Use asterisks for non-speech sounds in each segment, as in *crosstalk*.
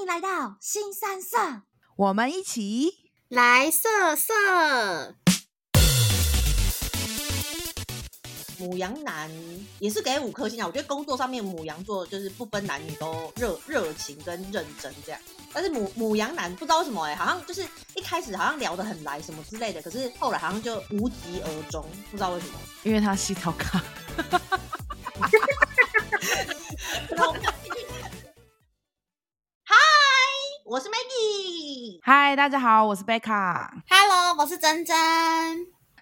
欢迎来到新三色，我们一起来色色。母羊男也是给五颗星啊，我觉得工作上面母羊座就是不分男女都热热情跟认真这样。但是母母羊男不知道为什么哎、好像就是一开始好像聊得很来什么之类的，可是后来好像就无疾而终，不知道为什么。因为他洗澡卡。我是 Maggie。嗨，大家好，我是贝卡。Hello，我是珍珍。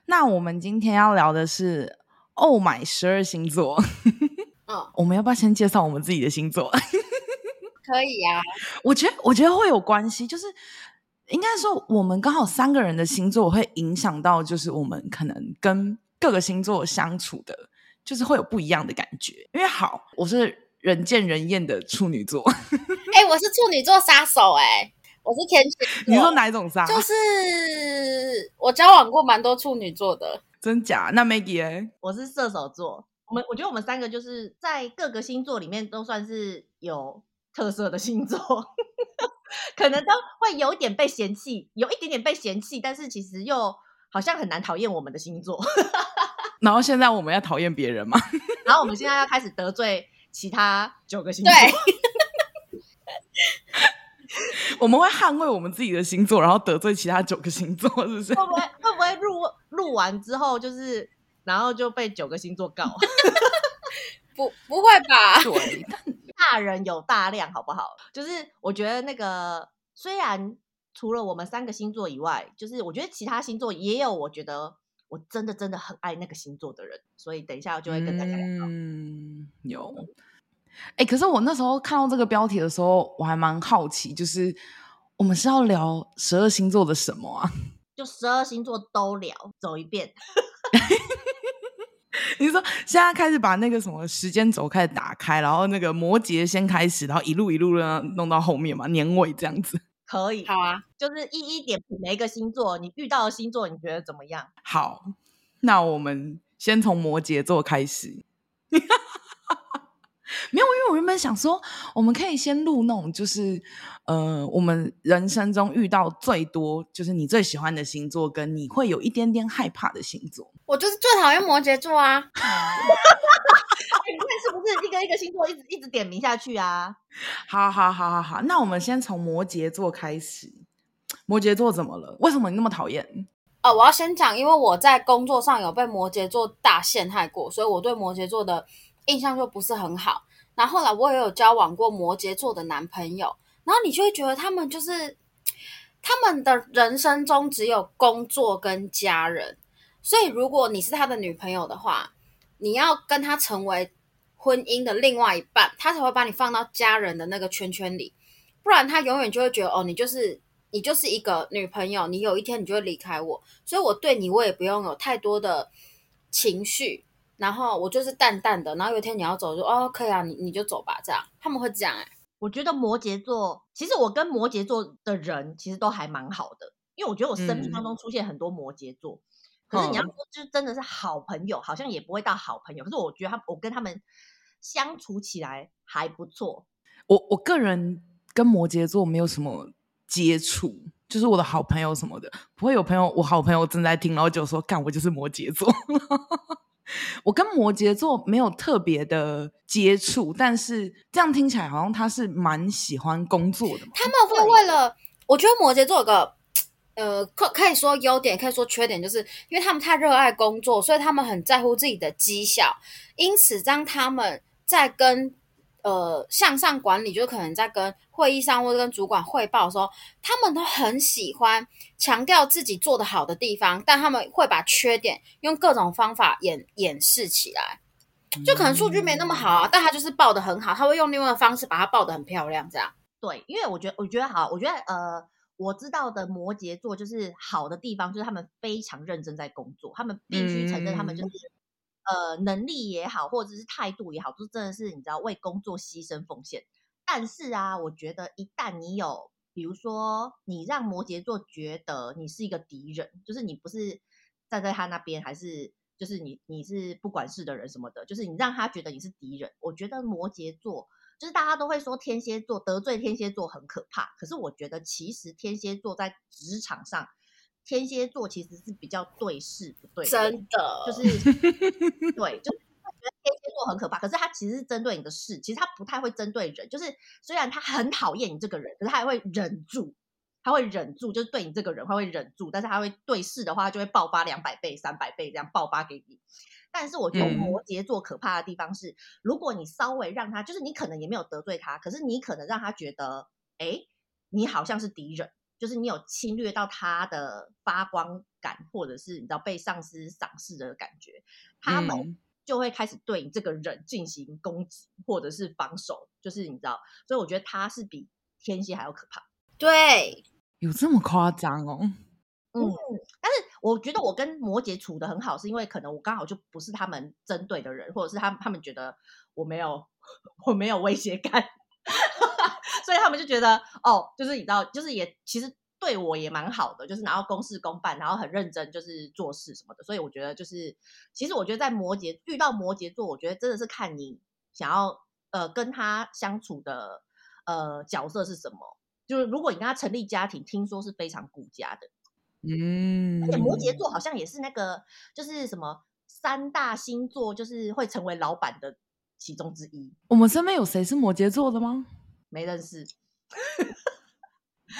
那我们今天要聊的是。Oh my 十二星座，*laughs* 嗯，我们要不要先介绍我们自己的星座？*laughs* 可以呀、啊，*laughs* 我觉得我觉得会有关系，就是应该说我们刚好三个人的星座会影响到，就是我们可能跟各个星座相处的，就是会有不一样的感觉。因为好，我是人见人厌的处女座，*laughs* 哎、欸，我是处女座杀手、欸，哎，我是天蝎。你说哪一种杀？就是 *laughs* 我交往过蛮多处女座的。真假？那 Maggie 哎，我是射手座。我们我觉得我们三个就是在各个星座里面都算是有特色的星座，*laughs* 可能都会有一点被嫌弃，有一点点被嫌弃，但是其实又好像很难讨厌我们的星座。然后现在我们要讨厌别人吗？然后我们现在要开始得罪其他九个星座。对，*laughs* 我们会捍卫我们自己的星座，然后得罪其他九个星座，是不是？会不会会不会录？录完之后就是，然后就被九个星座告，*laughs* 不不会吧？对，大人有大量，好不好？就是我觉得那个虽然除了我们三个星座以外，就是我觉得其他星座也有，我觉得我真的真的很爱那个星座的人，所以等一下我就会跟大家聊。嗯，有。哎、欸，可是我那时候看到这个标题的时候，我还蛮好奇，就是我们是要聊十二星座的什么啊？*laughs* 就十二星座都聊，走一遍。*laughs* 你说现在开始把那个什么时间轴开始打开，然后那个摩羯先开始，然后一路一路的弄到后面嘛，年尾这样子。*laughs* 可以，好啊，就是一一点评每一个星座，你遇到的星座你觉得怎么样？好，那我们先从摩羯座开始。没有，因为我原本想说，我们可以先录那种，就是呃，我们人生中遇到最多，就是你最喜欢的星座，跟你会有一点点害怕的星座。我就是最讨厌摩羯座啊！*laughs* *laughs* 你看是不是一个一个星座一直一直点名下去啊？好好好好好，那我们先从摩羯座开始。摩羯座怎么了？为什么你那么讨厌？呃，我要先讲，因为我在工作上有被摩羯座大陷害过，所以我对摩羯座的印象就不是很好。然后后来我也有交往过摩羯座的男朋友，然后你就会觉得他们就是他们的人生中只有工作跟家人，所以如果你是他的女朋友的话，你要跟他成为婚姻的另外一半，他才会把你放到家人的那个圈圈里，不然他永远就会觉得哦，你就是你就是一个女朋友，你有一天你就会离开我，所以我对你我也不用有太多的情绪。然后我就是淡淡的，然后有一天你要走就哦，可以啊，你你就走吧，这样他们会这样哎、欸。我觉得摩羯座，其实我跟摩羯座的人其实都还蛮好的，因为我觉得我生命当中出现很多摩羯座。嗯、可是你要说就真的是好朋友，好像也不会到好朋友。可是我觉得他，我跟他们相处起来还不错。我我个人跟摩羯座没有什么接触，就是我的好朋友什么的，不会有朋友，我好朋友正在听，然后就说干，我就是摩羯座。我跟摩羯座没有特别的接触，但是这样听起来好像他是蛮喜欢工作的嘛。他们会为了，我觉得摩羯座有个呃，可可以说优点，可以说缺点，就是因为他们太热爱工作，所以他们很在乎自己的绩效。因此，当他们在跟呃向上管理，就可能在跟会议上或者跟主管汇报的时候，他们都很喜欢强调自己做的好的地方，但他们会把缺点用各种方法掩掩饰起来。就可能数据没那么好啊，但他就是报的很好，他会用另外的方式把它报的很漂亮，这样。对，因为我觉得，我觉得好，我觉得呃，我知道的摩羯座就是好的地方，就是他们非常认真在工作，他们必须承认，他们就是。呃，能力也好，或者是态度也好，都真的是你知道为工作牺牲奉献。但是啊，我觉得一旦你有，比如说你让摩羯座觉得你是一个敌人，就是你不是站在他那边，还是就是你你是不管事的人什么的，就是你让他觉得你是敌人。我觉得摩羯座就是大家都会说天蝎座得罪天蝎座很可怕，可是我觉得其实天蝎座在职场上，天蝎座其实是比较对事不对人，真的就是 *laughs* 对，就觉得天蝎座很可怕，可是他其实是针对你的事，其实他不太会针对人，就是虽然他很讨厌你这个人，可是他还会忍住，他会忍住，就是对你这个人他会忍住，但是他会对事的话就会爆发两百倍、三百倍这样爆发给你。但是我觉得摩羯座可怕的地方是，嗯、如果你稍微让他，就是你可能也没有得罪他，可是你可能让他觉得，哎，你好像是敌人，就是你有侵略到他的发光感，或者是你知道被上司赏识的感觉，他们就会开始对你这个人进行攻击，或者是防守，就是你知道，所以我觉得他是比天蝎还要可怕。对，有这么夸张哦？嗯，但是我觉得我跟摩羯处的很好，是因为可能我刚好就不是他们针对的人，或者是他他们觉得我没有 *laughs* 我没有威胁感，所以他们就觉得哦，就是你知道，就是也其实对我也蛮好的，就是然后公事公办，然后很认真，就是做事什么的。所以我觉得就是，其实我觉得在摩羯遇到摩羯座，我觉得真的是看你想要呃跟他相处的呃角色是什么。就是如果你跟他成立家庭，听说是非常顾家的。嗯，而且摩羯座好像也是那个，就是什么三大星座，就是会成为老板的其中之一。我们身边有谁是摩羯座的吗？没认识。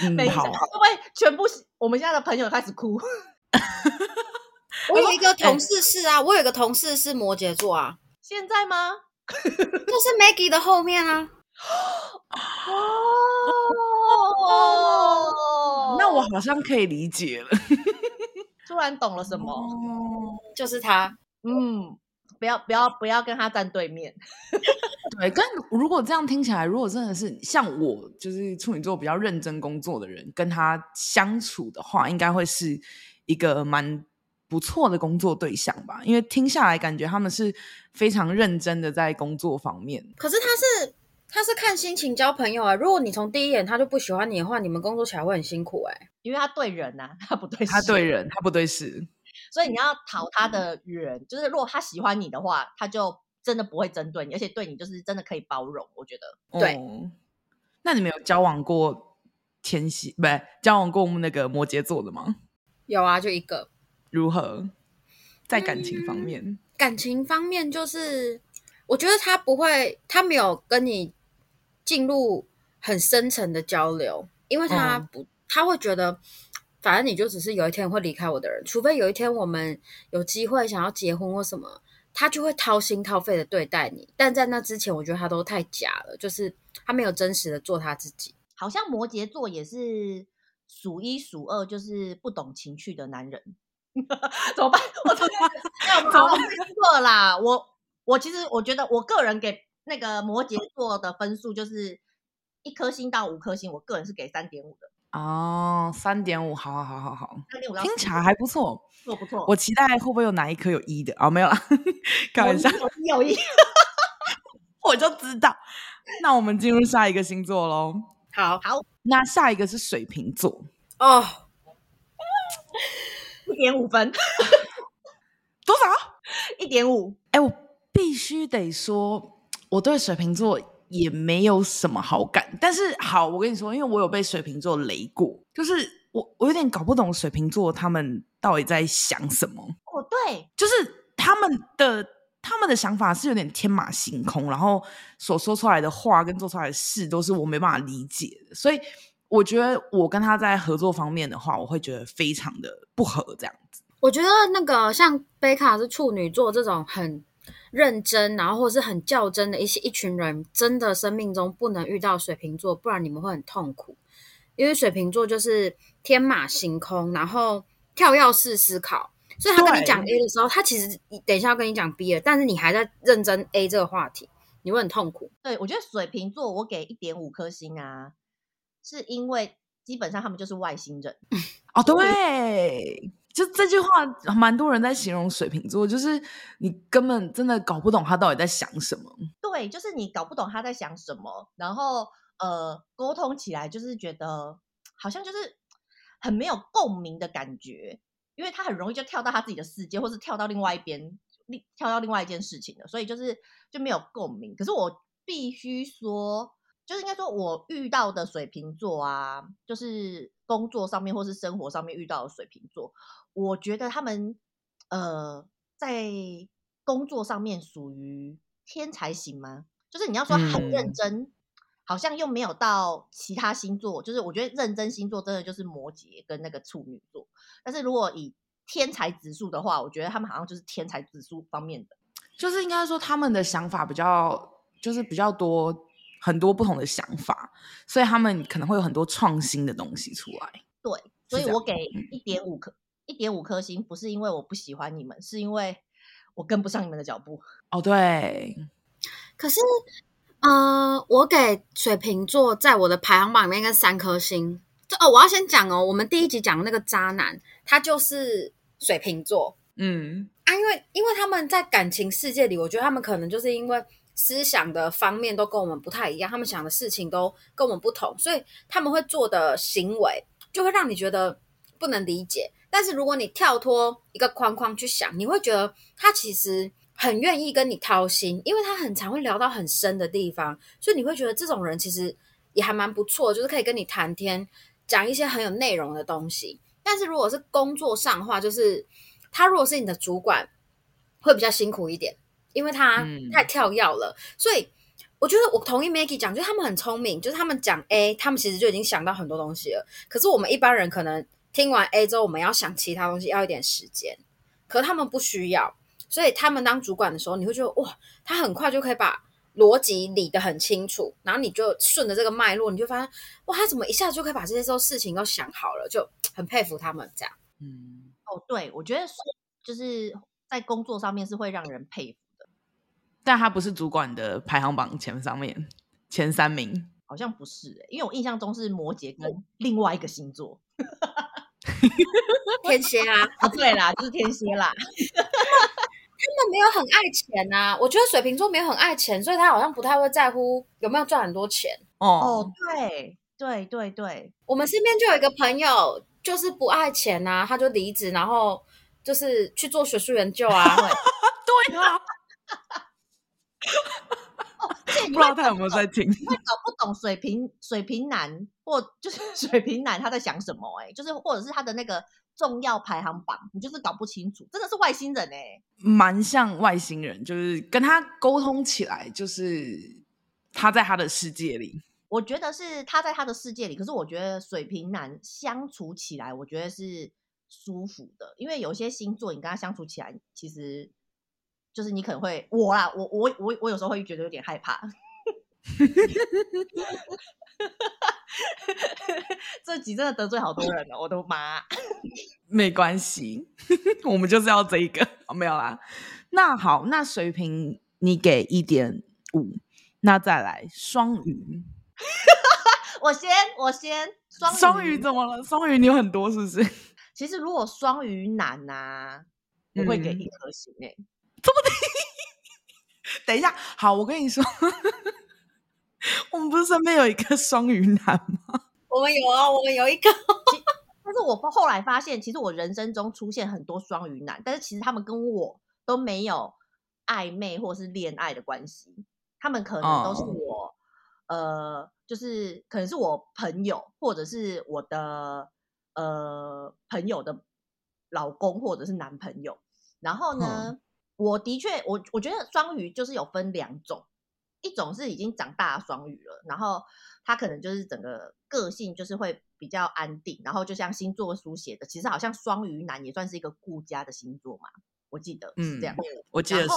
嗯，没好，会不会全部我们现在的朋友开始哭？*laughs* 我有一个同事是啊，我有一个同事是摩羯座啊。现在吗？就是 Maggie 的后面啊。哦，*laughs* 那我好像可以理解了，突然懂了什么？哦，就是他。嗯，不要不要不要跟他站对面。*laughs* 对，跟如果这样听起来，如果真的是像我，就是处女座比较认真工作的人，跟他相处的话，应该会是一个蛮不错的工作对象吧？因为听下来感觉他们是非常认真的在工作方面。可是他是。他是看心情交朋友啊！如果你从第一眼他就不喜欢你的话，你们工作起来会很辛苦哎、欸。因为他对人呐、啊，他不对事。他对人，他不对事。所以你要讨他的缘，就是如果他喜欢你的话，他就真的不会针对你，而且对你就是真的可以包容。我觉得，对。哦、那你们有交往过天蝎，不对，交往过那个摩羯座的吗？有啊，就一个。如何？在感情方面？嗯、感情方面就是，我觉得他不会，他没有跟你。进入很深层的交流，因为他不，他会觉得，反正你就只是有一天会离开我的人，除非有一天我们有机会想要结婚或什么，他就会掏心掏肺的对待你。但在那之前，我觉得他都太假了，就是他没有真实的做他自己。好像摩羯座也是数一数二，就是不懂情趣的男人。*laughs* 怎么办？我怎么错啦？我我其实我觉得我个人给。那个摩羯座的分数就是一颗星到五颗星，我个人是给三点五的。哦，三点五，好好好好好，三点五，听起来还不错，不错不错。我期待会不会有哪一颗有一的？哦，没有啦，*laughs* 开玩笑，有一有一，*laughs* 我就知道。那我们进入下一个星座喽。*laughs* 好好，那下一个是水瓶座哦，一点五分，多少？一点五。哎，我必须得说。我对水瓶座也没有什么好感，但是好，我跟你说，因为我有被水瓶座雷过，就是我我有点搞不懂水瓶座他们到底在想什么。哦，对，就是他们的他们的想法是有点天马行空，然后所说出来的话跟做出来的事都是我没办法理解的，所以我觉得我跟他在合作方面的话，我会觉得非常的不合这样子。我觉得那个像贝卡是处女座这种很。认真，然后或是很较真的一些一群人，真的生命中不能遇到水瓶座，不然你们会很痛苦。因为水瓶座就是天马行空，然后跳跃式思考，所以他跟你讲 A 的时候，他其实等一下要跟你讲 B 了，但是你还在认真 A 这个话题，你会很痛苦。对，我觉得水瓶座我给一点五颗星啊，是因为基本上他们就是外星人。*laughs* 哦，对。就这句话，蛮多人在形容水瓶座，就是你根本真的搞不懂他到底在想什么。对，就是你搞不懂他在想什么，然后呃，沟通起来就是觉得好像就是很没有共鸣的感觉，因为他很容易就跳到他自己的世界，或是跳到另外一边，跳到另外一件事情了，所以就是就没有共鸣。可是我必须说，就是应该说，我遇到的水瓶座啊，就是工作上面或是生活上面遇到的水瓶座，我觉得他们呃，在工作上面属于天才型吗？就是你要说很认真，嗯、好像又没有到其他星座，就是我觉得认真星座真的就是摩羯跟那个处女座。但是如果以天才指数的话，我觉得他们好像就是天才指数方面的，就是应该说他们的想法比较。就是比较多很多不同的想法，所以他们可能会有很多创新的东西出来。对，所以我给一点五颗一点五颗星，不是因为我不喜欢你们，是因为我跟不上你们的脚步。哦，对。可是，嗯、呃，我给水瓶座在我的排行榜里面应该三颗星。这哦，我要先讲哦，我们第一集讲的那个渣男，他就是水瓶座。嗯啊，因为因为他们在感情世界里，我觉得他们可能就是因为。思想的方面都跟我们不太一样，他们想的事情都跟我们不同，所以他们会做的行为就会让你觉得不能理解。但是如果你跳脱一个框框去想，你会觉得他其实很愿意跟你掏心，因为他很常会聊到很深的地方，所以你会觉得这种人其实也还蛮不错，就是可以跟你谈天，讲一些很有内容的东西。但是如果是工作上的话，就是他如果是你的主管，会比较辛苦一点。因为他太跳跃了，嗯、所以我觉得我同意 Maggie 讲，就是他们很聪明，就是他们讲 A，他们其实就已经想到很多东西了。可是我们一般人可能听完 A 之后，我们要想其他东西，要一点时间。可他们不需要，所以他们当主管的时候，你会觉得哇，他很快就可以把逻辑理得很清楚，然后你就顺着这个脉络，你就发现哇，他怎么一下就可以把这些时候事情都想好了，就很佩服他们这样。嗯，哦，对，我觉得就是在工作上面是会让人佩服的。但他不是主管的排行榜前上面前三名，好像不是因为我印象中是摩羯跟另外一个星座，天蝎啊，*laughs* 啊对啦，就是天蝎啦。*laughs* 他们没有很爱钱啊，我觉得水瓶座没有很爱钱，所以他好像不太会在乎有没有赚很多钱。哦哦，对对对对，我们身边就有一个朋友，就是不爱钱啊，他就离职，然后就是去做学术研究啊。*laughs* 对啊。哦，不知道他有没有在听？会搞不懂水瓶 *laughs* 水瓶男，或就是 *laughs* 水瓶男他在想什么、欸？哎，就是或者是他的那个重要排行榜，你就是搞不清楚，真的是外星人哎、欸，蛮像外星人，就是跟他沟通起来，就是他在他的世界里。我觉得是他在他的世界里，可是我觉得水瓶男相处起来，我觉得是舒服的，因为有些星座你跟他相处起来，其实。就是你可能会我啦，我我我我有时候会觉得有点害怕。*laughs* 这集真的得罪好多人了，我的妈！*laughs* 没关系，*laughs* 我们就是要这一个，哦，没有啦。那好，那水瓶你给一点五，那再来双鱼。我先我先双鱼，双鱼怎么了？双鱼你有很多是不是？其实如果双鱼男呐、啊，我会给一颗星诶、欸。嗯这 *laughs* 么的，*laughs* 等一下，好，我跟你说，*laughs* 我们不是身边有一个双鱼男吗？我们有啊，我们有一个。但是我后来发现，其实我人生中出现很多双鱼男，但是其实他们跟我都没有暧昧或是恋爱的关系，他们可能都是我，哦、呃，就是可能是我朋友，或者是我的呃朋友的老公，或者是男朋友。然后呢？嗯我的确，我我觉得双鱼就是有分两种，一种是已经长大的双鱼了，然后他可能就是整个个性就是会比较安定，然后就像星座书写的，其实好像双鱼男也算是一个顾家的星座嘛，我记得是这样，嗯，我记得是，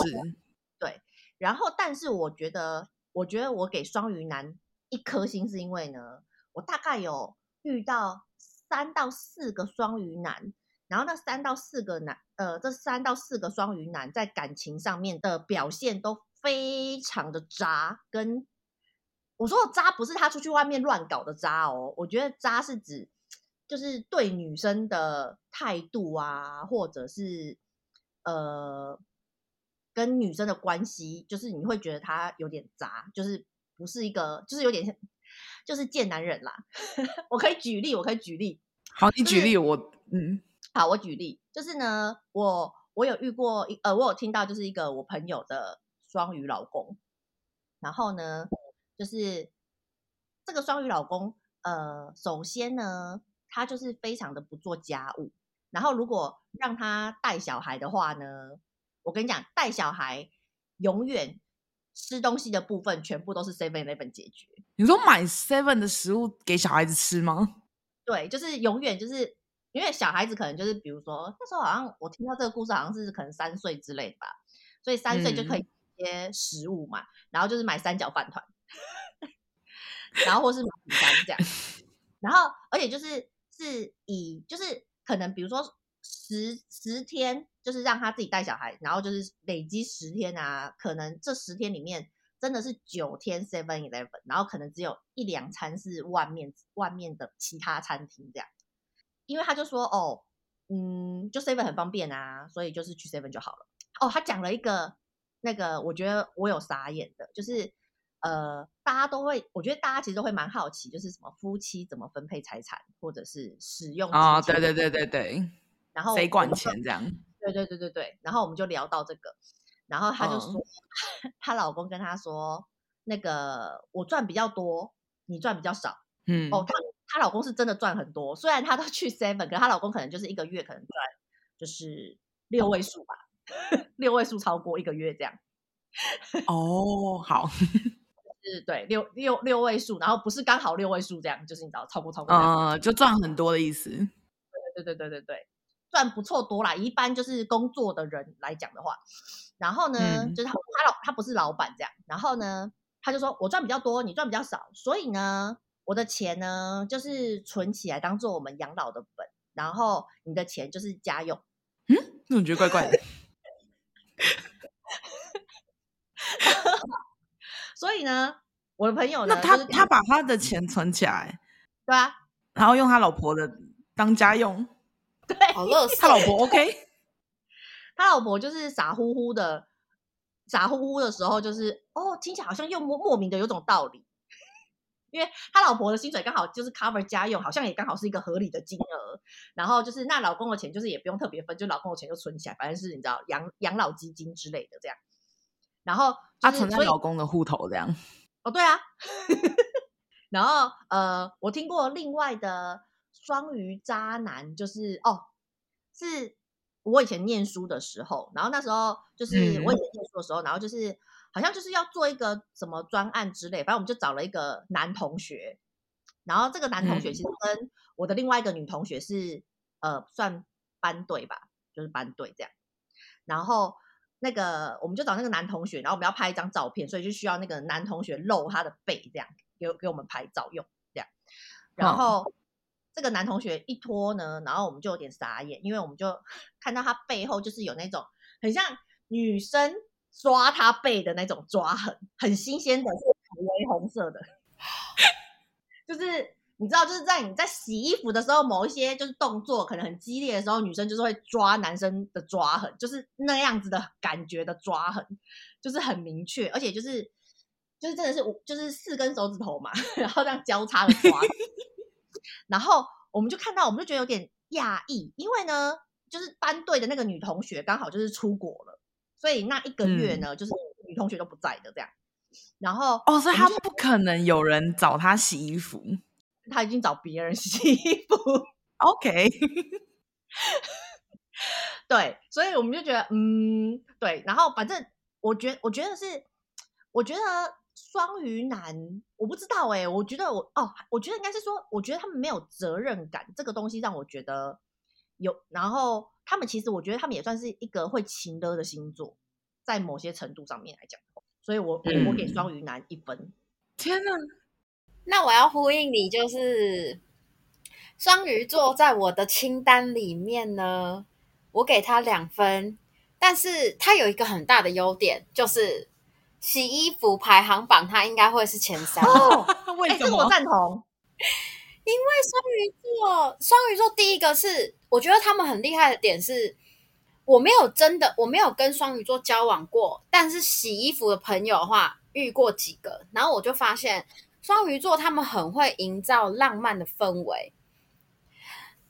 对，然后但是我觉得，我觉得我给双鱼男一颗星是因为呢，我大概有遇到三到四个双鱼男。然后那三到四个男，呃，这三到四个双鱼男在感情上面的表现都非常的渣。跟我说的渣，不是他出去外面乱搞的渣哦，我觉得渣是指就是对女生的态度啊，或者是呃跟女生的关系，就是你会觉得他有点渣，就是不是一个，就是有点像，就是贱男人啦。*laughs* 我可以举例，我可以举例。好，你举例，就是、我嗯。好，我举例，就是呢，我我有遇过一呃，我有听到就是一个我朋友的双鱼老公，然后呢，就是这个双鱼老公，呃，首先呢，他就是非常的不做家务。然后如果让他带小孩的话呢，我跟你讲，带小孩永远吃东西的部分全部都是 Seven Eleven 解决。你说买 Seven 的食物给小孩子吃吗？对，就是永远就是因为小孩子可能就是比如说那时候好像我听到这个故事好像是可能三岁之类的吧，所以三岁就可以接食物嘛，嗯、然后就是买三角饭团，然后或是买饼干这样，然后而且就是是以就是可能比如说十十天就是让他自己带小孩，然后就是累积十天啊，可能这十天里面。真的是九天 Seven Eleven，然后可能只有一两餐是外面外面的其他餐厅这样，因为他就说哦，嗯，就 Seven 很方便啊，所以就是去 Seven 就好了。哦，他讲了一个那个，我觉得我有傻眼的，就是呃，大家都会，我觉得大家其实都会蛮好奇，就是什么夫妻怎么分配财产，或者是使用啊、哦，对对对对对，然后谁管钱这样，对对对对对，然后我们就聊到这个。然后他就说，她、嗯、*laughs* 老公跟她说，那个我赚比较多，你赚比较少。嗯，哦，她她老公是真的赚很多，虽然她都去 seven，可她老公可能就是一个月可能赚就是六位数吧，嗯、六位数超过一个月这样。哦，好，*laughs* 是，对，六六六位数，然后不是刚好六位数这样，就是你知道超过超过，嗯，就赚很多的意思。对对对对对对，赚不错多啦，一般就是工作的人来讲的话。然后呢，嗯、就是他他老他不是老板这样，然后呢，他就说我赚比较多，你赚比较少，所以呢，我的钱呢就是存起来当做我们养老的本，然后你的钱就是家用。嗯，那我觉得怪怪的。*laughs* 所以呢，我的朋友呢，那他他把他的钱存起来，对啊，然后用他老婆的当家用，*laughs* 对，好乐死，他老婆 *laughs* OK。他老婆就是傻乎乎的，傻乎乎的时候，就是哦，听起来好像又莫莫名的有种道理，因为他老婆的薪水刚好就是 cover 家用，好像也刚好是一个合理的金额。然后就是那老公的钱，就是也不用特别分，就老公的钱就存起来，反正是你知道养养老基金之类的这样。然后他存在老公的户头这样。哦，对啊。*laughs* 然后呃，我听过另外的双鱼渣男，就是哦，是。我以前念书的时候，然后那时候就是我以前念书的时候，嗯、然后就是好像就是要做一个什么专案之类，反正我们就找了一个男同学，然后这个男同学其实跟我的另外一个女同学是、嗯、呃算班对吧，就是班对这样。然后那个我们就找那个男同学，然后我们要拍一张照片，所以就需要那个男同学露他的背这样，给给我们拍照用这样，然后。嗯这个男同学一脱呢，然后我们就有点傻眼，因为我们就 *laughs* 看到他背后就是有那种很像女生抓他背的那种抓痕，很新鲜的，*laughs* 是微红色的。*laughs* 就是你知道，就是在你在洗衣服的时候，某一些就是动作可能很激烈的时候，女生就是会抓男生的抓痕，就是那样子的感觉的抓痕，就是很明确，而且就是就是真的是就是四根手指头嘛，*laughs* 然后这样交叉的抓。然后我们就看到，我们就觉得有点讶异，因为呢，就是班队的那个女同学刚好就是出国了，所以那一个月呢，嗯、就是女同学都不在的这样。然后哦，所以他不可能有人找他洗衣服，他已经找别人洗衣服。OK，*laughs* 对，所以我们就觉得，嗯，对。然后反正我觉得，我觉得是，我觉得。双鱼男，我不知道哎、欸，我觉得我哦，我觉得应该是说，我觉得他们没有责任感，这个东西让我觉得有。然后他们其实，我觉得他们也算是一个会情的的星座，在某些程度上面来讲，所以我、嗯、我给双鱼男一分。天哪，那我要呼应你，就是双鱼座在我的清单里面呢，我给他两分，但是他有一个很大的优点，就是。洗衣服排行榜，他应该会是前三。*laughs* 哦，为什么？欸，这个我赞同。因为双鱼座，双鱼座第一个是，我觉得他们很厉害的点是，我没有真的，我没有跟双鱼座交往过，但是洗衣服的朋友的话遇过几个，然后我就发现双鱼座他们很会营造浪漫的氛围。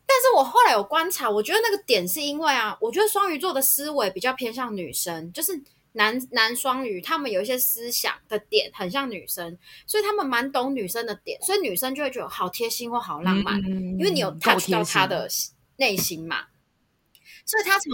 但是我后来有观察，我觉得那个点是因为啊，我觉得双鱼座的思维比较偏向女生，就是。男男双鱼，他们有一些思想的点很像女生，所以他们蛮懂女生的点，所以女生就会觉得好贴心或好浪漫，嗯、因为你有 touch 到他的内心嘛。所以他从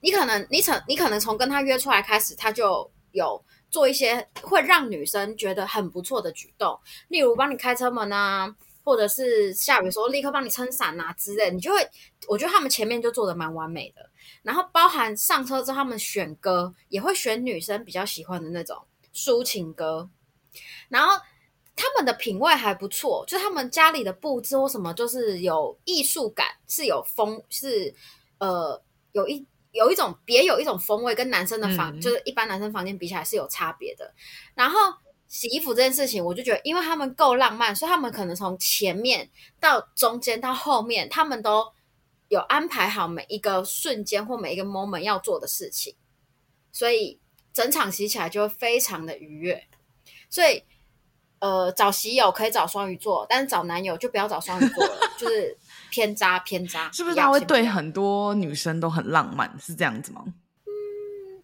你可能你从你可能从跟他约出来开始，他就有做一些会让女生觉得很不错的举动，例如帮你开车门啊。或者是下雨的时候立刻帮你撑伞啊之类，你就会，我觉得他们前面就做的蛮完美的。然后包含上车之后，他们选歌也会选女生比较喜欢的那种抒情歌。然后他们的品味还不错，就他们家里的布置或什么，就是有艺术感，是有风，是呃有一有一种别有一种风味，跟男生的房、嗯、就是一般男生房间比起来是有差别的。然后。洗衣服这件事情，我就觉得，因为他们够浪漫，所以他们可能从前面到中间到后面，他们都有安排好每一个瞬间或每一个 moment 要做的事情，所以整场洗起来就会非常的愉悦。所以，呃，找喜友可以找双鱼座，但是找男友就不要找双鱼座了，*laughs* 就是偏渣偏渣。是不是他会对很多女生都很浪漫？是这样子吗？嗯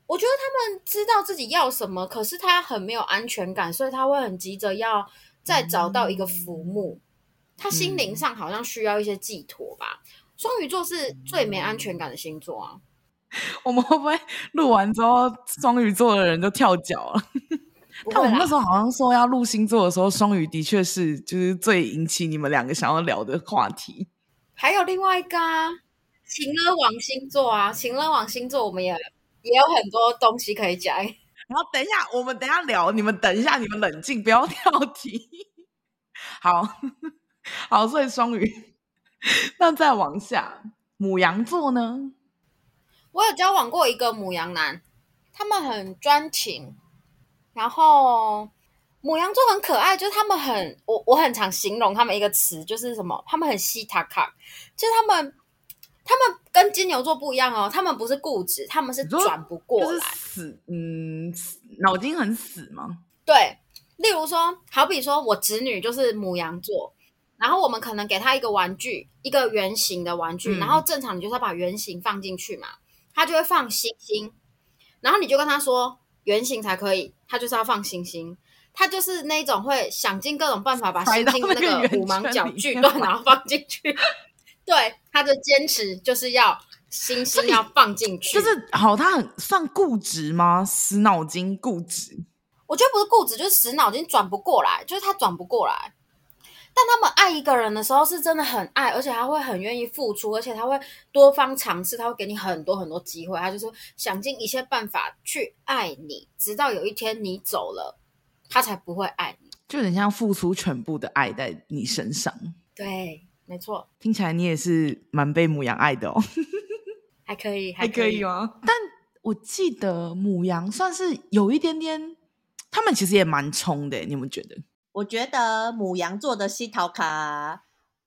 我觉得他们知道自己要什么，可是他很没有安全感，所以他会很急着要再找到一个浮木。嗯、他心灵上好像需要一些寄托吧。双、嗯、鱼座是最没安全感的星座啊。*laughs* 我们会不会录完之后，双鱼座的人就跳脚了？但我们那时候好像说要录星座的时候，双鱼的确是就是最引起你们两个想要聊的话题。还有另外一个啊，情勒网星座啊，情勒网星座我们也。也有很多东西可以讲，然后等一下，我们等一下聊。你们等一下，你们冷静，不要跳题。好 *laughs* 好，所以双鱼，那再往下，母羊座呢？我有交往过一个母羊男，他们很专情，然后母羊座很可爱，就是他们很，我我很常形容他们一个词，就是什么？他们很西塔卡，就是他们。他们跟金牛座不一样哦，他们不是固执，他们是转不过来，就是死，嗯，脑筋很死吗？对，例如说，好比说我侄女就是母羊座，然后我们可能给她一个玩具，一个圆形的玩具，嗯、然后正常你就是要把圆形放进去嘛，她就会放星星，然后你就跟她说圆形才可以，他就是要放星星，他就是那种会想尽各种办法把星星那个五芒角锯断，然后放进去。*laughs* 对，他的坚持就是要星星要放进去，就是好，他很算固执吗？死脑筋固执？我觉得不是固执，就是死脑筋转不过来，就是他转不过来。但他们爱一个人的时候是真的很爱，而且他会很愿意付出，而且他会多方尝试，他会给你很多很多机会，他就是想尽一切办法去爱你，直到有一天你走了，他才不会爱你，就很像付出全部的爱在你身上。对。没错，听起来你也是蛮被母羊爱的哦，还可以，还可以哦？但我记得母羊算是有一点点，他们其实也蛮冲的，你有没有觉得？我觉得母羊座的西桃卡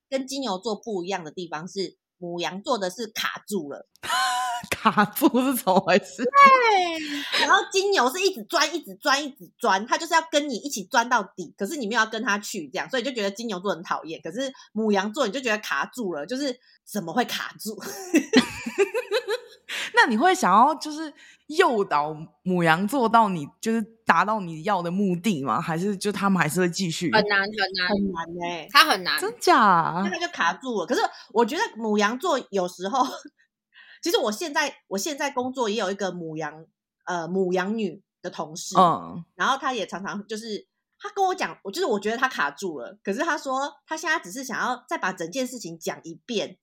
跟金牛座不一样的地方是，母羊座的是卡住了。*laughs* 卡住是怎么回事？对，然后金牛是一直钻，一直钻，一直钻，他就是要跟你一起钻到底。可是你没有要跟他去，这样，所以就觉得金牛座很讨厌。可是母羊座你就觉得卡住了，就是怎么会卡住？*laughs* 那你会想要就是诱导母羊做到你就是达到你要的目的吗？还是就他们还是会继续？很难很难很难哎、欸，他很难，真假？那他就卡住了。可是我觉得母羊座有时候。其实我现在，我现在工作也有一个母羊，呃，母羊女的同事，嗯，然后她也常常就是，她跟我讲，我就是我觉得她卡住了，可是她说她现在只是想要再把整件事情讲一遍，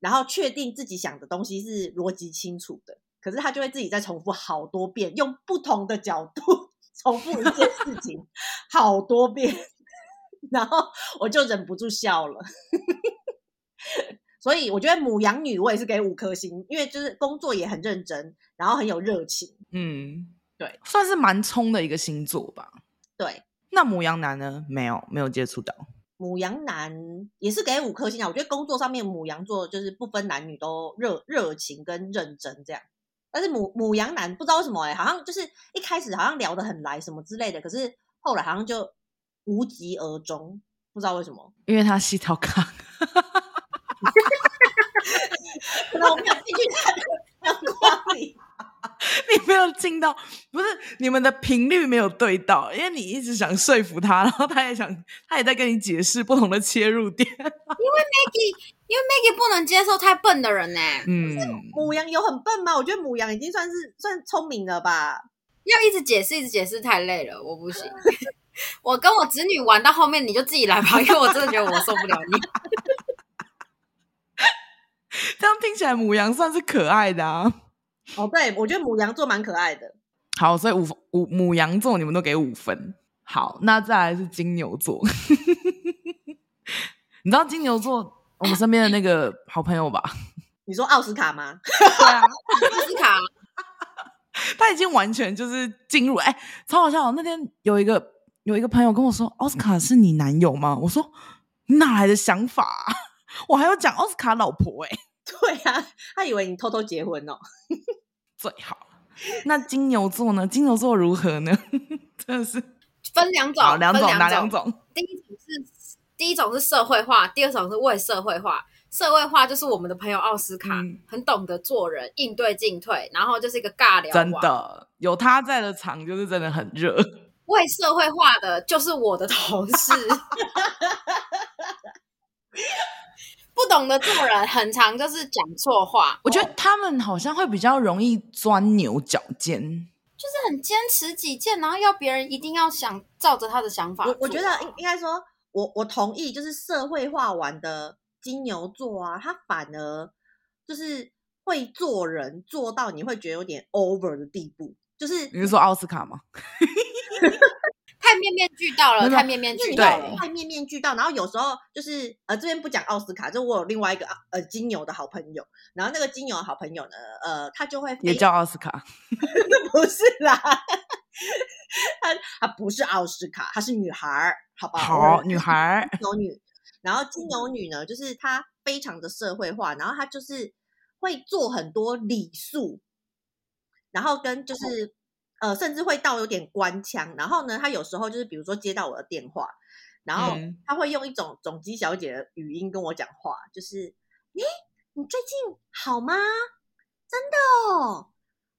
然后确定自己想的东西是逻辑清楚的，可是他就会自己再重复好多遍，用不同的角度 *laughs* 重复一件事情好多遍，*laughs* 然后我就忍不住笑了。*laughs* 所以我觉得母羊女我也是给五颗星，因为就是工作也很认真，然后很有热情。嗯，对，算是蛮冲的一个星座吧。对，那母羊男呢？没有，没有接触到。牡羊男也是给五颗星啊。我觉得工作上面母羊座就是不分男女都热热情跟认真这样。但是母母羊男不知道为什么哎、欸，好像就是一开始好像聊得很来什么之类的，可是后来好像就无疾而终，不知道为什么。*laughs* 因为他西条卡。可能我没有进去他的阳光里，*laughs* 你没有进到，不是你们的频率没有对到，因为你一直想说服他，然后他也想，*laughs* 他也在跟你解释不同的切入点。因为 Maggie，因为 Maggie 不能接受太笨的人呢。嗯，母羊有很笨吗？我觉得母羊已经算是算聪明了吧。要一直解释，一直解释太累了，我不行。*laughs* 我跟我子女玩到后面，你就自己来吧，因为我真的觉得我受不了你。这样听起来，母羊算是可爱的啊。哦，对，我觉得母羊座蛮可爱的。好，所以五五母羊座你们都给五分。好，那再来是金牛座。*laughs* 你知道金牛座我们身边的那个好朋友吧？你说奥斯卡吗？*laughs* 对啊，奥斯卡。他已经完全就是进入，哎、欸，超好笑。那天有一个有一个朋友跟我说：“奥斯卡是你男友吗？”我说：“你哪来的想法、啊？” *laughs* 我还要讲奥斯卡老婆、欸，哎，对啊，他以为你偷偷结婚哦。最好。那金牛座呢？金牛座如何呢？*laughs* 真的是分两种，两种，哪两种？第一种是第一种是社会化，第二种是为社会化。社会化就是我们的朋友奥斯卡，嗯、很懂得做人，应对进退，然后就是一个尬聊。真的有他在的场，就是真的很热。*laughs* 为社会化的就是我的同事，*laughs* 不懂得做人，很常就是讲错话。我觉得他们好像会比较容易钻牛角尖，就是很坚持己见，然后要别人一定要想照着他的想法。我我觉得应应该说，我我同意，就是社会化完的。金牛座啊，他反而就是会做人，做到你会觉得有点 over 的地步。就是你是说奥斯卡吗？*laughs* 太面面俱到了，太面面俱到了，太面面俱到。然后有时候就是呃，这边不讲奥斯卡，就我有另外一个呃金牛的好朋友。然后那个金牛的好朋友呢，呃，他就会也叫奥斯卡，*laughs* 不是啦，他他不是奥斯卡，她是女孩，好不好？好，女孩，金牛女。然后金牛女呢，就是她非常的社会化，然后她就是会做很多礼数，然后跟就是呃，甚至会到有点官腔。然后呢，他有时候就是比如说接到我的电话，然后他会用一种总机小姐的语音跟我讲话，就是，诶，你最近好吗？真的哦，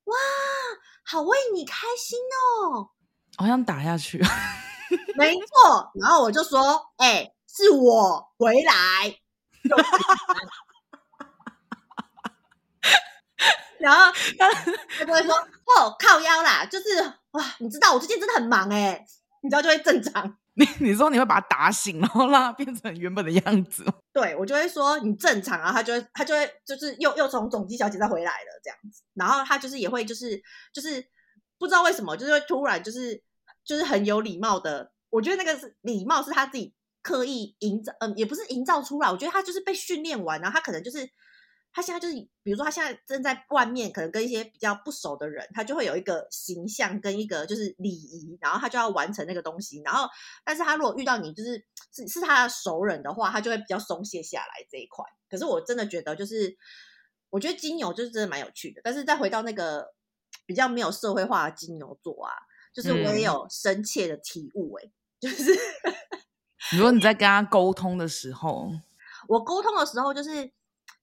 哇，好为你开心哦，好想打下去。没错，然后我就说，哎。是我回来，*laughs* 然后 *laughs* 他就会说：“哦，靠腰啦，就是哇，你知道我最近真的很忙哎，你知道就会正常。*laughs* 你你说你会把他打醒，然后让他变成原本的样子。*laughs* 对，我就会说你正常，然后他就会他就会就是又又从总机小姐再回来了这样子，然后他就是也会就是就是不知道为什么，就是会突然就是就是很有礼貌的，我觉得那个是礼貌是他自己。刻意营造，嗯，也不是营造出来。我觉得他就是被训练完，然后他可能就是他现在就是，比如说他现在正在外面，可能跟一些比较不熟的人，他就会有一个形象跟一个就是礼仪，然后他就要完成那个东西。然后，但是他如果遇到你就是是是他的熟人的话，他就会比较松懈下来这一块。可是我真的觉得，就是我觉得金牛就是真的蛮有趣的。但是再回到那个比较没有社会化的金牛座啊，就是我也有深切的体悟、欸，哎、嗯，就是。你说你在 *laughs* 跟他沟通的时候，我沟通的时候，就是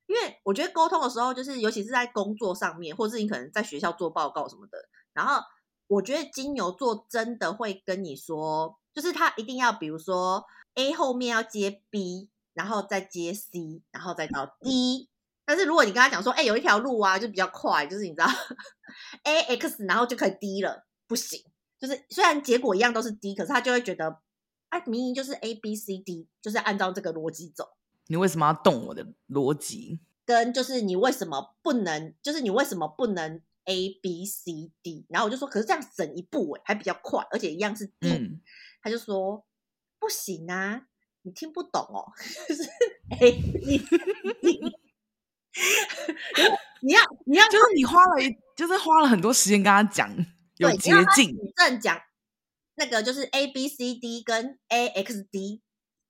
因为我觉得沟通的时候，就是尤其是在工作上面，或是你可能在学校做报告什么的，然后我觉得金牛座真的会跟你说，就是他一定要，比如说 A 后面要接 B，然后再接 C，然后再到 D。但是如果你跟他讲说，哎，有一条路啊，就比较快，就是你知道 A X，然后就可以 D 了，不行。就是虽然结果一样都是 D，可是他就会觉得。它明明就是 A B C D，就是按照这个逻辑走。你为什么要动我的逻辑？跟就是你为什么不能？就是你为什么不能 A B C D？然后我就说，可是这样省一步哎，还比较快，而且一样是 D。嗯、他就说不行啊，你听不懂哦，*laughs* 就是 A B C D。*laughs* 你要你要就是你花了一，就是花了很多时间跟他讲有捷径，正讲。那个就是 A B C D 跟 A X D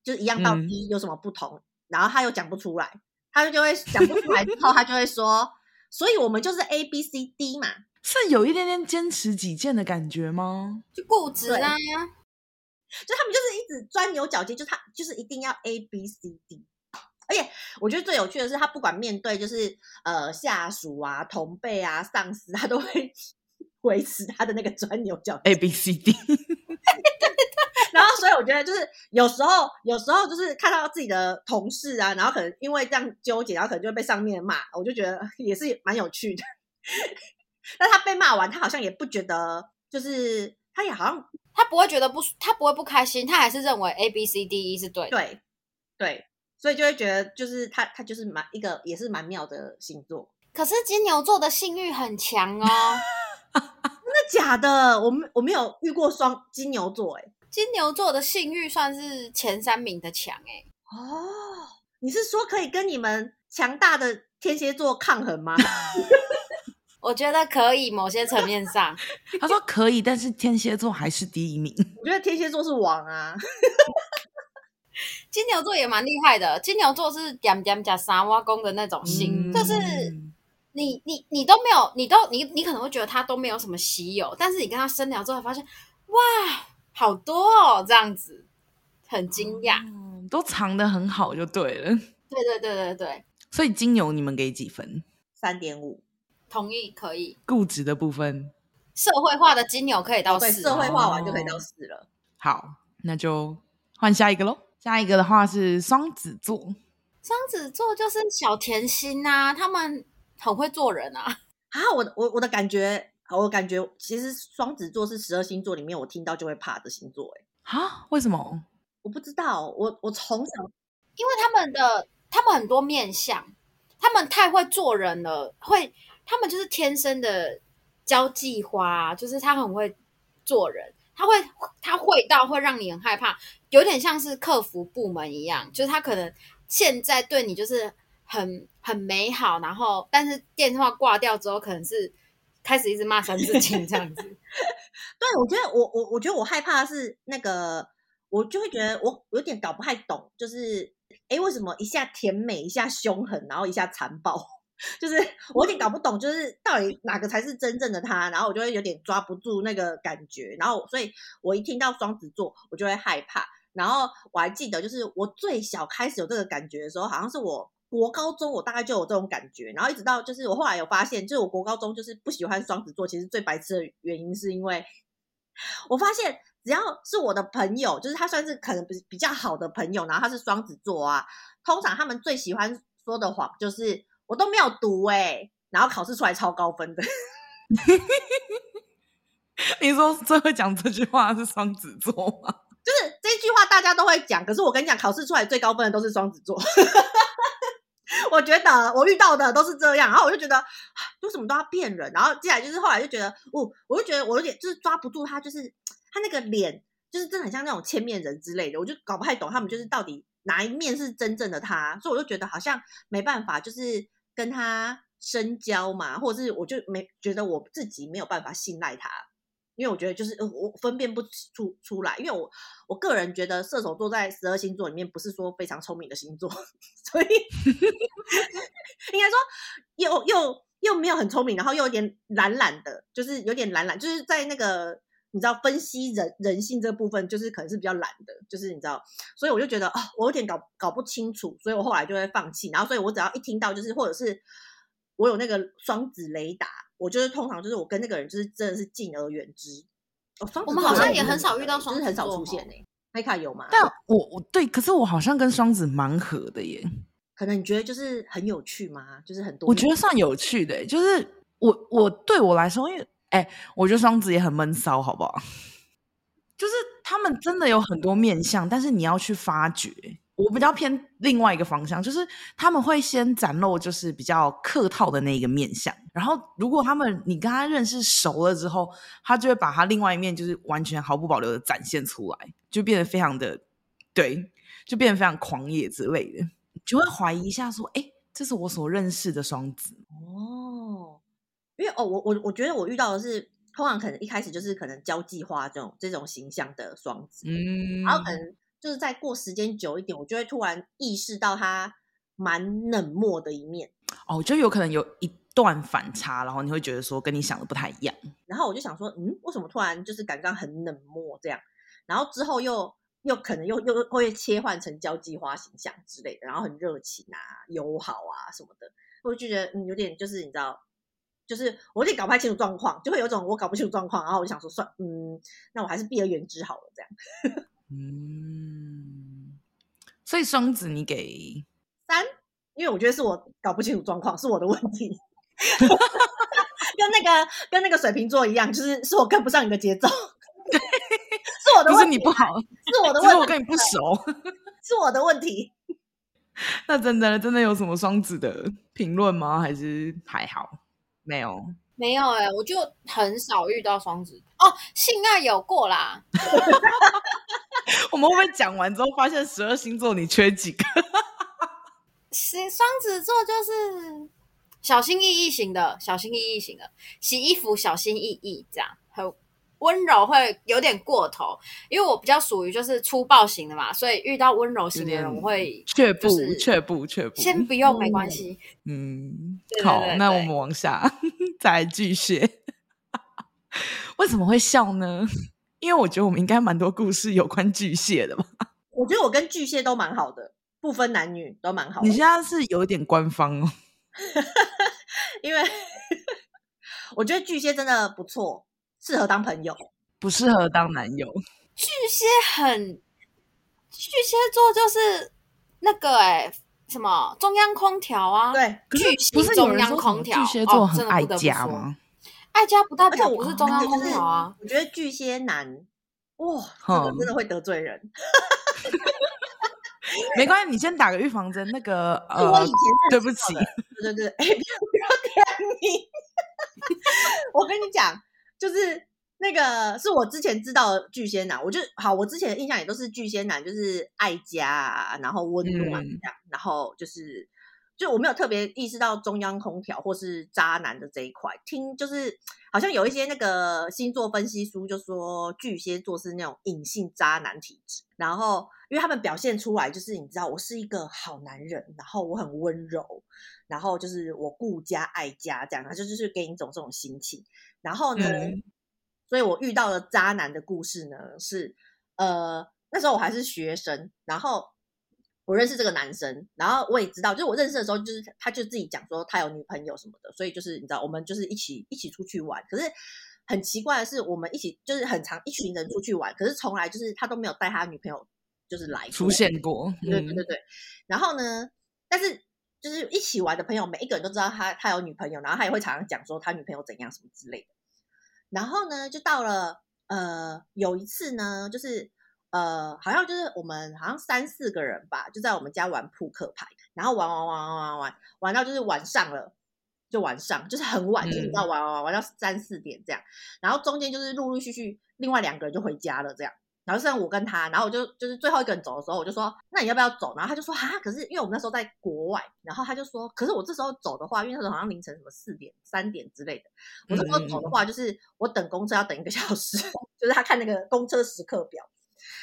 就一样到 D 有什么不同？嗯、然后他又讲不出来，他就会 *laughs* 讲不出来之后，他就会说，所以我们就是 A B C D 嘛，是有一点点坚持己见的感觉吗？就固执啊，就他们就是一直钻牛角尖，就他就是一定要 A B C D，而且我觉得最有趣的是，他不管面对就是呃下属啊、同辈啊、上司，他都会。*laughs* 维持他的那个钻牛角。A B C D。*laughs* 然后，所以我觉得就是有时候，有时候就是看到自己的同事啊，然后可能因为这样纠结，然后可能就会被上面骂，我就觉得 *laughs* 也是蛮有趣的。*laughs* 但他被骂完，他好像也不觉得，就是他也好像他不会觉得不，他不会不开心，他还是认为 A B C D E 是对的。对对，所以就会觉得就是他他就是蛮一个也是蛮妙的星座。可是金牛座的性欲很强哦，*laughs* 真的假的？我们我没有遇过双金牛座哎。金牛座的性欲算是前三名的强哎哦，你是说可以跟你们强大的天蝎座抗衡吗？*laughs* 我觉得可以，某些层面上，*laughs* 他说可以，但是天蝎座还是第一名。*laughs* 我觉得天蝎座是王啊，金牛座也蛮厉害的。金牛座是点点加三挖工的那种心，嗯、就是你你你都没有，你都你你可能会觉得他都没有什么稀有，但是你跟他深聊之后发现，哇。好多哦，这样子很惊讶，嗯，都藏得很好就对了。对对对对对，所以金牛你们给几分？三点五，同意可以。固执的部分，社会化的金牛可以到四，社会化完就可以到四了。好，那就换下一个喽。下一个的话是双子座，双子座就是小甜心啊，他们很会做人啊。啊，我我我的感觉。我感觉其实双子座是十二星座里面我听到就会怕的星座，哎，啊？为什么？我不知道。我我从小，因为他们的他们很多面相，他们太会做人了，会他们就是天生的交际花，就是他很会做人，他会他会到会让你很害怕，有点像是客服部门一样，就是他可能现在对你就是很很美好，然后但是电话挂掉之后可能是。开始一直骂三字经这样子，*laughs* 对，我觉得我我我觉得我害怕的是那个，我就会觉得我有点搞不太懂，就是哎，为什么一下甜美，一下凶狠，然后一下残暴，*laughs* 就是我有点搞不懂，就是到底哪个才是真正的他，然后我就会有点抓不住那个感觉，然后所以我一听到双子座，我就会害怕，然后我还记得，就是我最小开始有这个感觉的时候，好像是我。国高中我大概就有这种感觉，然后一直到就是我后来有发现，就是我国高中就是不喜欢双子座，其实最白痴的原因是因为我发现只要是我的朋友，就是他算是可能比比较好的朋友，然后他是双子座啊，通常他们最喜欢说的谎就是我都没有读哎、欸，然后考试出来超高分的。*laughs* 你说最会讲这句话是双子座吗？*laughs* 就是这句话大家都会讲，可是我跟你讲，考试出来最高分的都是双子座。*laughs* 我觉得我遇到的都是这样，然后我就觉得为什么都要骗人，然后接下来就是后来就觉得，哦，我就觉得我有点就是抓不住他，就是他那个脸，就是真的很像那种千面人之类的，我就搞不太懂他们就是到底哪一面是真正的他，所以我就觉得好像没办法，就是跟他深交嘛，或者是我就没觉得我自己没有办法信赖他。因为我觉得就是我分辨不出出来，因为我我个人觉得射手座在十二星座里面不是说非常聪明的星座，*laughs* 所以 *laughs* 应该说又又又没有很聪明，然后又有点懒懒的，就是有点懒懒，就是在那个你知道分析人人性这部分，就是可能是比较懒的，就是你知道，所以我就觉得啊，我有点搞搞不清楚，所以我后来就会放弃，然后所以我只要一听到就是或者是我有那个双子雷达。我就是通常就是我跟那个人就是真的是敬而远之。哦，我们好像也很少遇到双子，就是很少出现诶、欸。麦卡有吗？但我我对，可是我好像跟双子蛮合的耶。可能你觉得就是很有趣吗？就是很多，我觉得算有趣的，就是我我对我来说，因为哎，我觉得双子也很闷骚，好不好？*laughs* 就是他们真的有很多面相，但是你要去发掘。我比较偏另外一个方向，就是他们会先展露就是比较客套的那一个面相，然后如果他们你跟他认识熟了之后，他就会把他另外一面就是完全毫不保留的展现出来，就变得非常的对，就变得非常狂野之类的，就会怀疑一下说，哎，这是我所认识的双子哦，因为哦，我我我觉得我遇到的是通常可能一开始就是可能交际花这种这种形象的双子，嗯，然后可能。就是再过时间久一点，我就会突然意识到他蛮冷漠的一面哦，就有可能有一段反差，然后你会觉得说跟你想的不太一样，然后我就想说，嗯，为什么突然就是感觉很冷漠这样？然后之后又又可能又又会切换成交际花形象之类的，然后很热情啊、友好啊什么的，我就觉得嗯有点就是你知道就是我有点搞不太清楚状况，就会有种我搞不清楚状况，然后我就想说算，嗯，那我还是避而远之好了，这样。嗯，所以双子你给三，因为我觉得是我搞不清楚状况，是我的问题。*laughs* 跟那个跟那个水瓶座一样，就是是我跟不上你的节奏，是我的问题，不是你不好，是我的问题，我跟你不熟，是我的问题。*laughs* 那真的真的有什么双子的评论吗？还是还好？没有，没有哎、欸，我就很少遇到双子哦。性爱有过啦。*laughs* 我们会不会讲完之后发现十二星座你缺几个？*laughs* 是双子座就是。小心翼翼型的，小心翼翼型的，洗衣服小心翼翼，这样很温柔，会有点过头。因为我比较属于就是粗暴型的嘛，所以遇到温柔型的人，我会却步，却步，却步。先不用，没关系。嗯，好，那我们往下 *laughs* 再来巨蟹。*laughs* 为什么会笑呢？因为我觉得我们应该蛮多故事有关巨蟹的吧。我觉得我跟巨蟹都蛮好的，不分男女都蛮好的。你现在是有点官方哦。*laughs* 因为我觉得巨蟹真的不错，适合当朋友，不适合当男友。巨蟹很，巨蟹座就是那个哎、欸，什么中央空调啊？对，巨蟹中央空调，巨蟹座很爱家吗？爱家不代表不是中央空调啊。我觉得巨蟹男，哇，这个真的会得罪人。*laughs* 没关系，你先打个预防针。那个 *laughs* 呃，我以前对不起，对对对，*laughs* 哎，不要不要点你。我跟你讲，就是那个是我之前知道的巨蟹男，我就好，我之前的印象也都是巨蟹男，就是爱家啊，然后温暖这样，嗯、然后就是。就我没有特别意识到中央空调或是渣男的这一块，听就是好像有一些那个星座分析书就说巨蟹座是那种隐性渣男体质，然后因为他们表现出来就是你知道我是一个好男人，然后我很温柔，然后就是我顾家爱家这样，他就就是给你一种这种心情。然后呢，嗯、所以我遇到的渣男的故事呢是呃那时候我还是学生，然后。我认识这个男生，然后我也知道，就是我认识的时候，就是他就自己讲说他有女朋友什么的，所以就是你知道，我们就是一起一起出去玩。可是很奇怪的是，我们一起就是很长一群人出去玩，可是从来就是他都没有带他女朋友就是来出现过。对对对对。然后呢，但是就是一起玩的朋友，每一个人都知道他他有女朋友，然后他也会常常讲说他女朋友怎样什么之类的。然后呢，就到了呃有一次呢，就是。呃，好像就是我们好像三四个人吧，就在我们家玩扑克牌，然后玩玩玩玩玩玩玩到就是晚上了，就晚上就是很晚，就你知道玩玩玩玩到三四点这样，然后中间就是陆陆续续另外两个人就回家了这样，然后剩我跟他，然后我就就是最后一个人走的时候，我就说那你要不要走？然后他就说哈，可是因为我们那时候在国外，然后他就说可是我这时候走的话，因为那时候好像凌晨什么四点三点之类的，我这时候走的话就是我等公车要等一个小时，*laughs* 就是他看那个公车时刻表。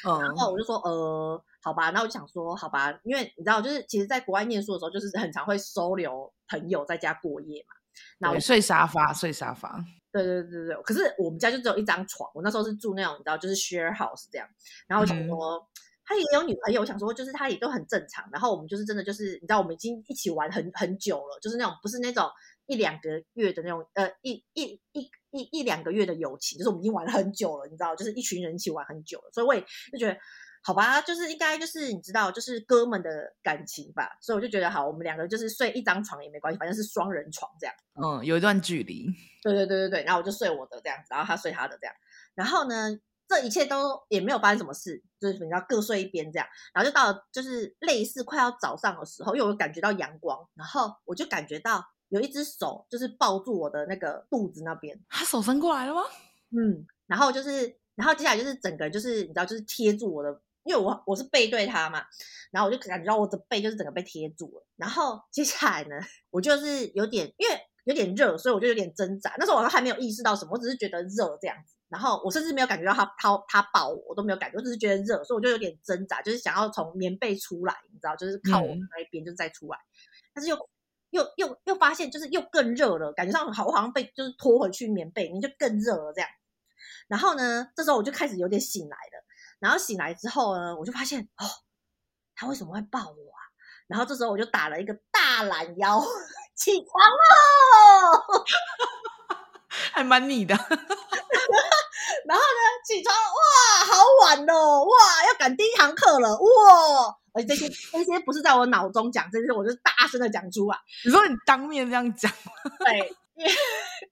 然后我就说，呃，好吧，那我就想说，好吧，因为你知道，就是其实在国外念书的时候，就是很常会收留朋友在家过夜嘛。那我睡沙发，睡沙发。对对对对，可是我们家就只有一张床，我那时候是住那种你知道，就是 share house 这样。然后我想说，嗯、他也有女朋友，我想说，就是他也都很正常。然后我们就是真的就是，你知道，我们已经一起玩很很久了，就是那种不是那种一两个月的那种，呃，一一一。一一两个月的友情，就是我们已经玩了很久了，你知道，就是一群人一起玩很久了，所以我也就觉得，好吧，就是应该就是你知道，就是哥们的感情吧，所以我就觉得好，我们两个就是睡一张床也没关系，反正是双人床这样。嗯，有一段距离。对对对对对，然后我就睡我的这样子，然后他睡他的这样，然后呢，这一切都也没有发生什么事，就是你知道各睡一边这样，然后就到了就是类似快要早上的时候，因为我感觉到阳光，然后我就感觉到。有一只手就是抱住我的那个肚子那边，他手伸过来了吗？嗯，然后就是，然后接下来就是整个就是你知道，就是贴住我的，因为我我是背对他嘛，然后我就感觉到我的背就是整个被贴住了。然后接下来呢，我就是有点因为有点热，所以我就有点挣扎。那时候我还没有意识到什么，我只是觉得热这样子。然后我甚至没有感觉到他他他抱我，我都没有感觉，我只是觉得热，所以我就有点挣扎，就是想要从棉被出来，你知道，就是靠我那一边就再出来，嗯、但是又。又又又发现，就是又更热了，感觉上好，我好像被就是拖回去棉被里面，就更热了这样。然后呢，这时候我就开始有点醒来了。然后醒来之后呢，我就发现哦，他为什么会抱我啊？然后这时候我就打了一个大懒腰，起床了，*laughs* 还蛮你的。*laughs* 然后呢，起床哇，好晚哦，哇，要赶第一堂课了，哇！而且这些这些不是在我脑中讲，这些我就是大声的讲出来。你说你当面这样讲？*laughs* 对，因为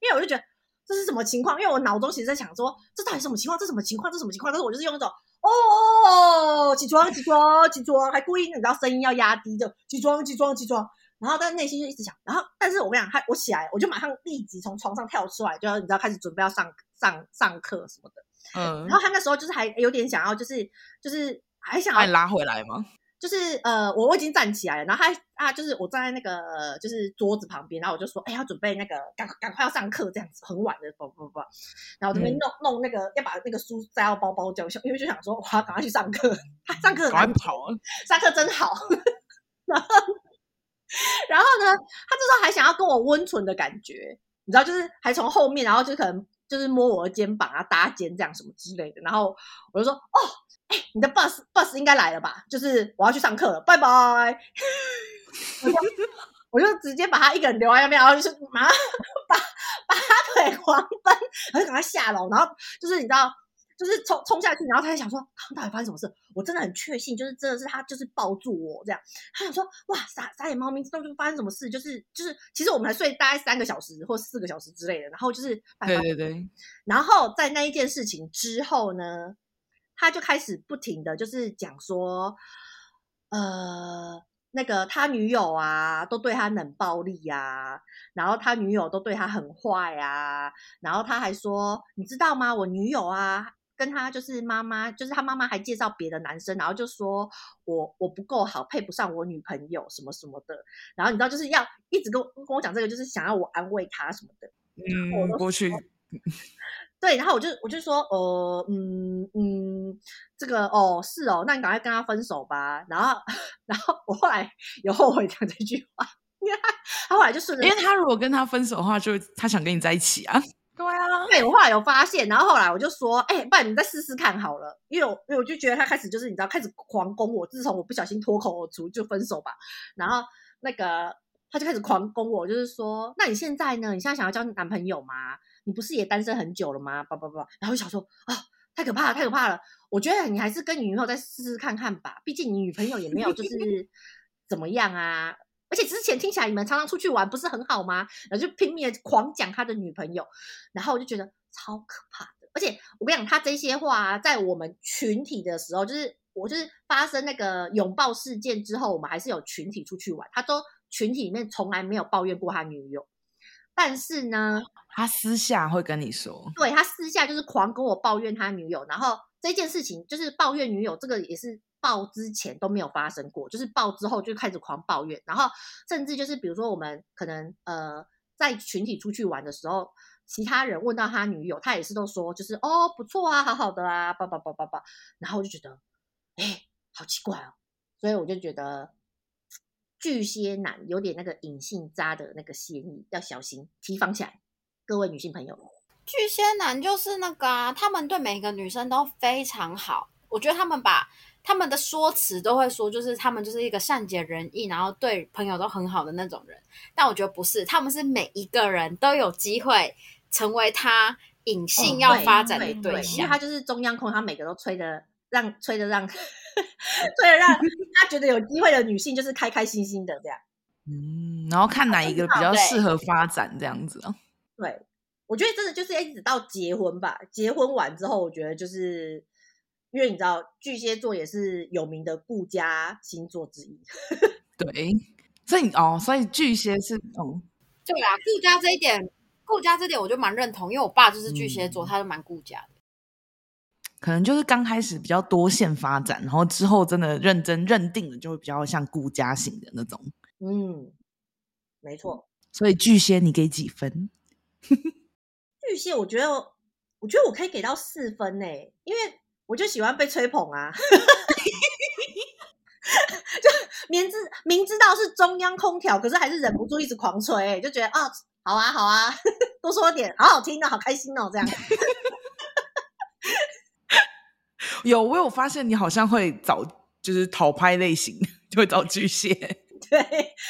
因为我就觉得这是什么情况？因为我脑中其实在想说，这到底什么情况？这什么情况？这什么情况？但是我就是用那种哦，起床，起床，起床，还故意你知道声音要压低，就起床，起床，起床。然后但内心就一直想，然后但是我跟你讲，他我起来，我就马上立即从床上跳出来，就要你知道开始准备要上上上课什么的。嗯。然后他那时候就是还有点想要，就是就是还想要拉回来吗？就是呃，我我已经站起来了，然后他啊，就是我站在那个就是桌子旁边，然后我就说，哎，要准备那个赶赶快要上课这样子，很晚的，不不不，然后这边弄、嗯、弄那个要把那个书塞到包包，就因为就想说，我要赶快去上课，他上课赶快跑，上课真好。*laughs* 然后然后呢，他这时候还想要跟我温存的感觉，你知道，就是还从后面，然后就可能就是摸我的肩膀啊，搭肩这样什么之类的，然后我就说，哦。哎，你的 bus bus 应该来了吧？就是我要去上课了，拜拜。我就我就直接把他一个人留在那边，然后就是马上 *laughs* 把把他腿狂奔，然后赶快下楼，然后就是你知道，就是冲冲下去，然后他就想说，他到底发生什么事？我真的很确信，就是真的是他，就是抱住我这样。他想说，哇，傻傻眼猫咪，到底发生什么事？就是就是，其实我们还睡大概三个小时或四个小时之类的，然后就是对对对，然后在那一件事情之后呢？他就开始不停的就是讲说，呃，那个他女友啊，都对他冷暴力呀，然后他女友都对他很坏啊，然后他还说，你知道吗？我女友啊，跟他就是妈妈，就是他妈妈还介绍别的男生，然后就说我我不够好，配不上我女朋友什么什么的，然后你知道就是要一直跟跟我讲这个，就是想要我安慰他什么的，嗯，过去。*laughs* 对，然后我就我就说，呃，嗯嗯，这个哦是哦，那你赶快跟他分手吧。然后，然后我后来有后悔讲这句话，因为他，他后来就顺着，因为他如果跟他分手的话，就他想跟你在一起啊。对啊，对，我后来有发现，然后后来我就说，哎，不然你再试试看好了，因为我因为我就觉得他开始就是你知道开始狂攻我，自从我不小心脱口而出就分手吧，然后那个他就开始狂攻我，就是说，那你现在呢？你现在想要交男朋友吗？你不是也单身很久了吗？叭叭叭，然后就想说啊，太可怕了，太可怕了！我觉得你还是跟你女朋友再试试看看吧，毕竟你女朋友也没有就是怎么样啊。而且之前听起来你们常常出去玩，不是很好吗？然后就拼命的狂讲他的女朋友，然后我就觉得超可怕的。而且我跟你讲，他这些话啊，在我们群体的时候，就是我就是发生那个拥抱事件之后，我们还是有群体出去玩，他都群体里面从来没有抱怨过他女友。但是呢，他私下会跟你说，对，他私下就是狂跟我抱怨他女友，然后这件事情就是抱怨女友，这个也是抱之前都没有发生过，就是抱之后就开始狂抱怨，然后甚至就是比如说我们可能呃在群体出去玩的时候，其他人问到他女友，他也是都说就是哦不错啊，好好的啊，叭叭叭叭叭，然后我就觉得哎好奇怪哦，所以我就觉得。巨蟹男有点那个隐性渣的那个嫌疑，要小心提防起来，各位女性朋友。巨蟹男就是那个啊，他们对每一个女生都非常好。我觉得他们把他们的说辞都会说，就是他们就是一个善解人意，然后对朋友都很好的那种人。但我觉得不是，他们是每一个人都有机会成为他隐性要发展的对象。因为他就是中央空，他每个都吹的让 *laughs* 吹的让。*laughs* 对，让他觉得有机会的女性就是开开心心的这样，嗯，然后看哪一个比较适合发展这样子啊？对，我觉得真的就是一直到结婚吧。结婚完之后，我觉得就是因为你知道巨蟹座也是有名的顾家星座之一，*laughs* 对，所以哦，所以巨蟹是哦，对啊，顾家这一点，顾家这点我就蛮认同，因为我爸就是巨蟹座，嗯、他就蛮顾家的。可能就是刚开始比较多线发展，然后之后真的认真认定了，就会比较像顾家型的那种。嗯，没错。所以巨蟹你给几分？巨蟹，我觉得，我觉得我可以给到四分呢，因为我就喜欢被吹捧啊。*laughs* 就明知明知道是中央空调，可是还是忍不住一直狂吹，就觉得啊、哦，好啊，好啊，*laughs* 多说点，好好听哦，好开心哦，这样。*laughs* 有，我有发现你好像会找就是讨拍类型，就会找巨蟹。对，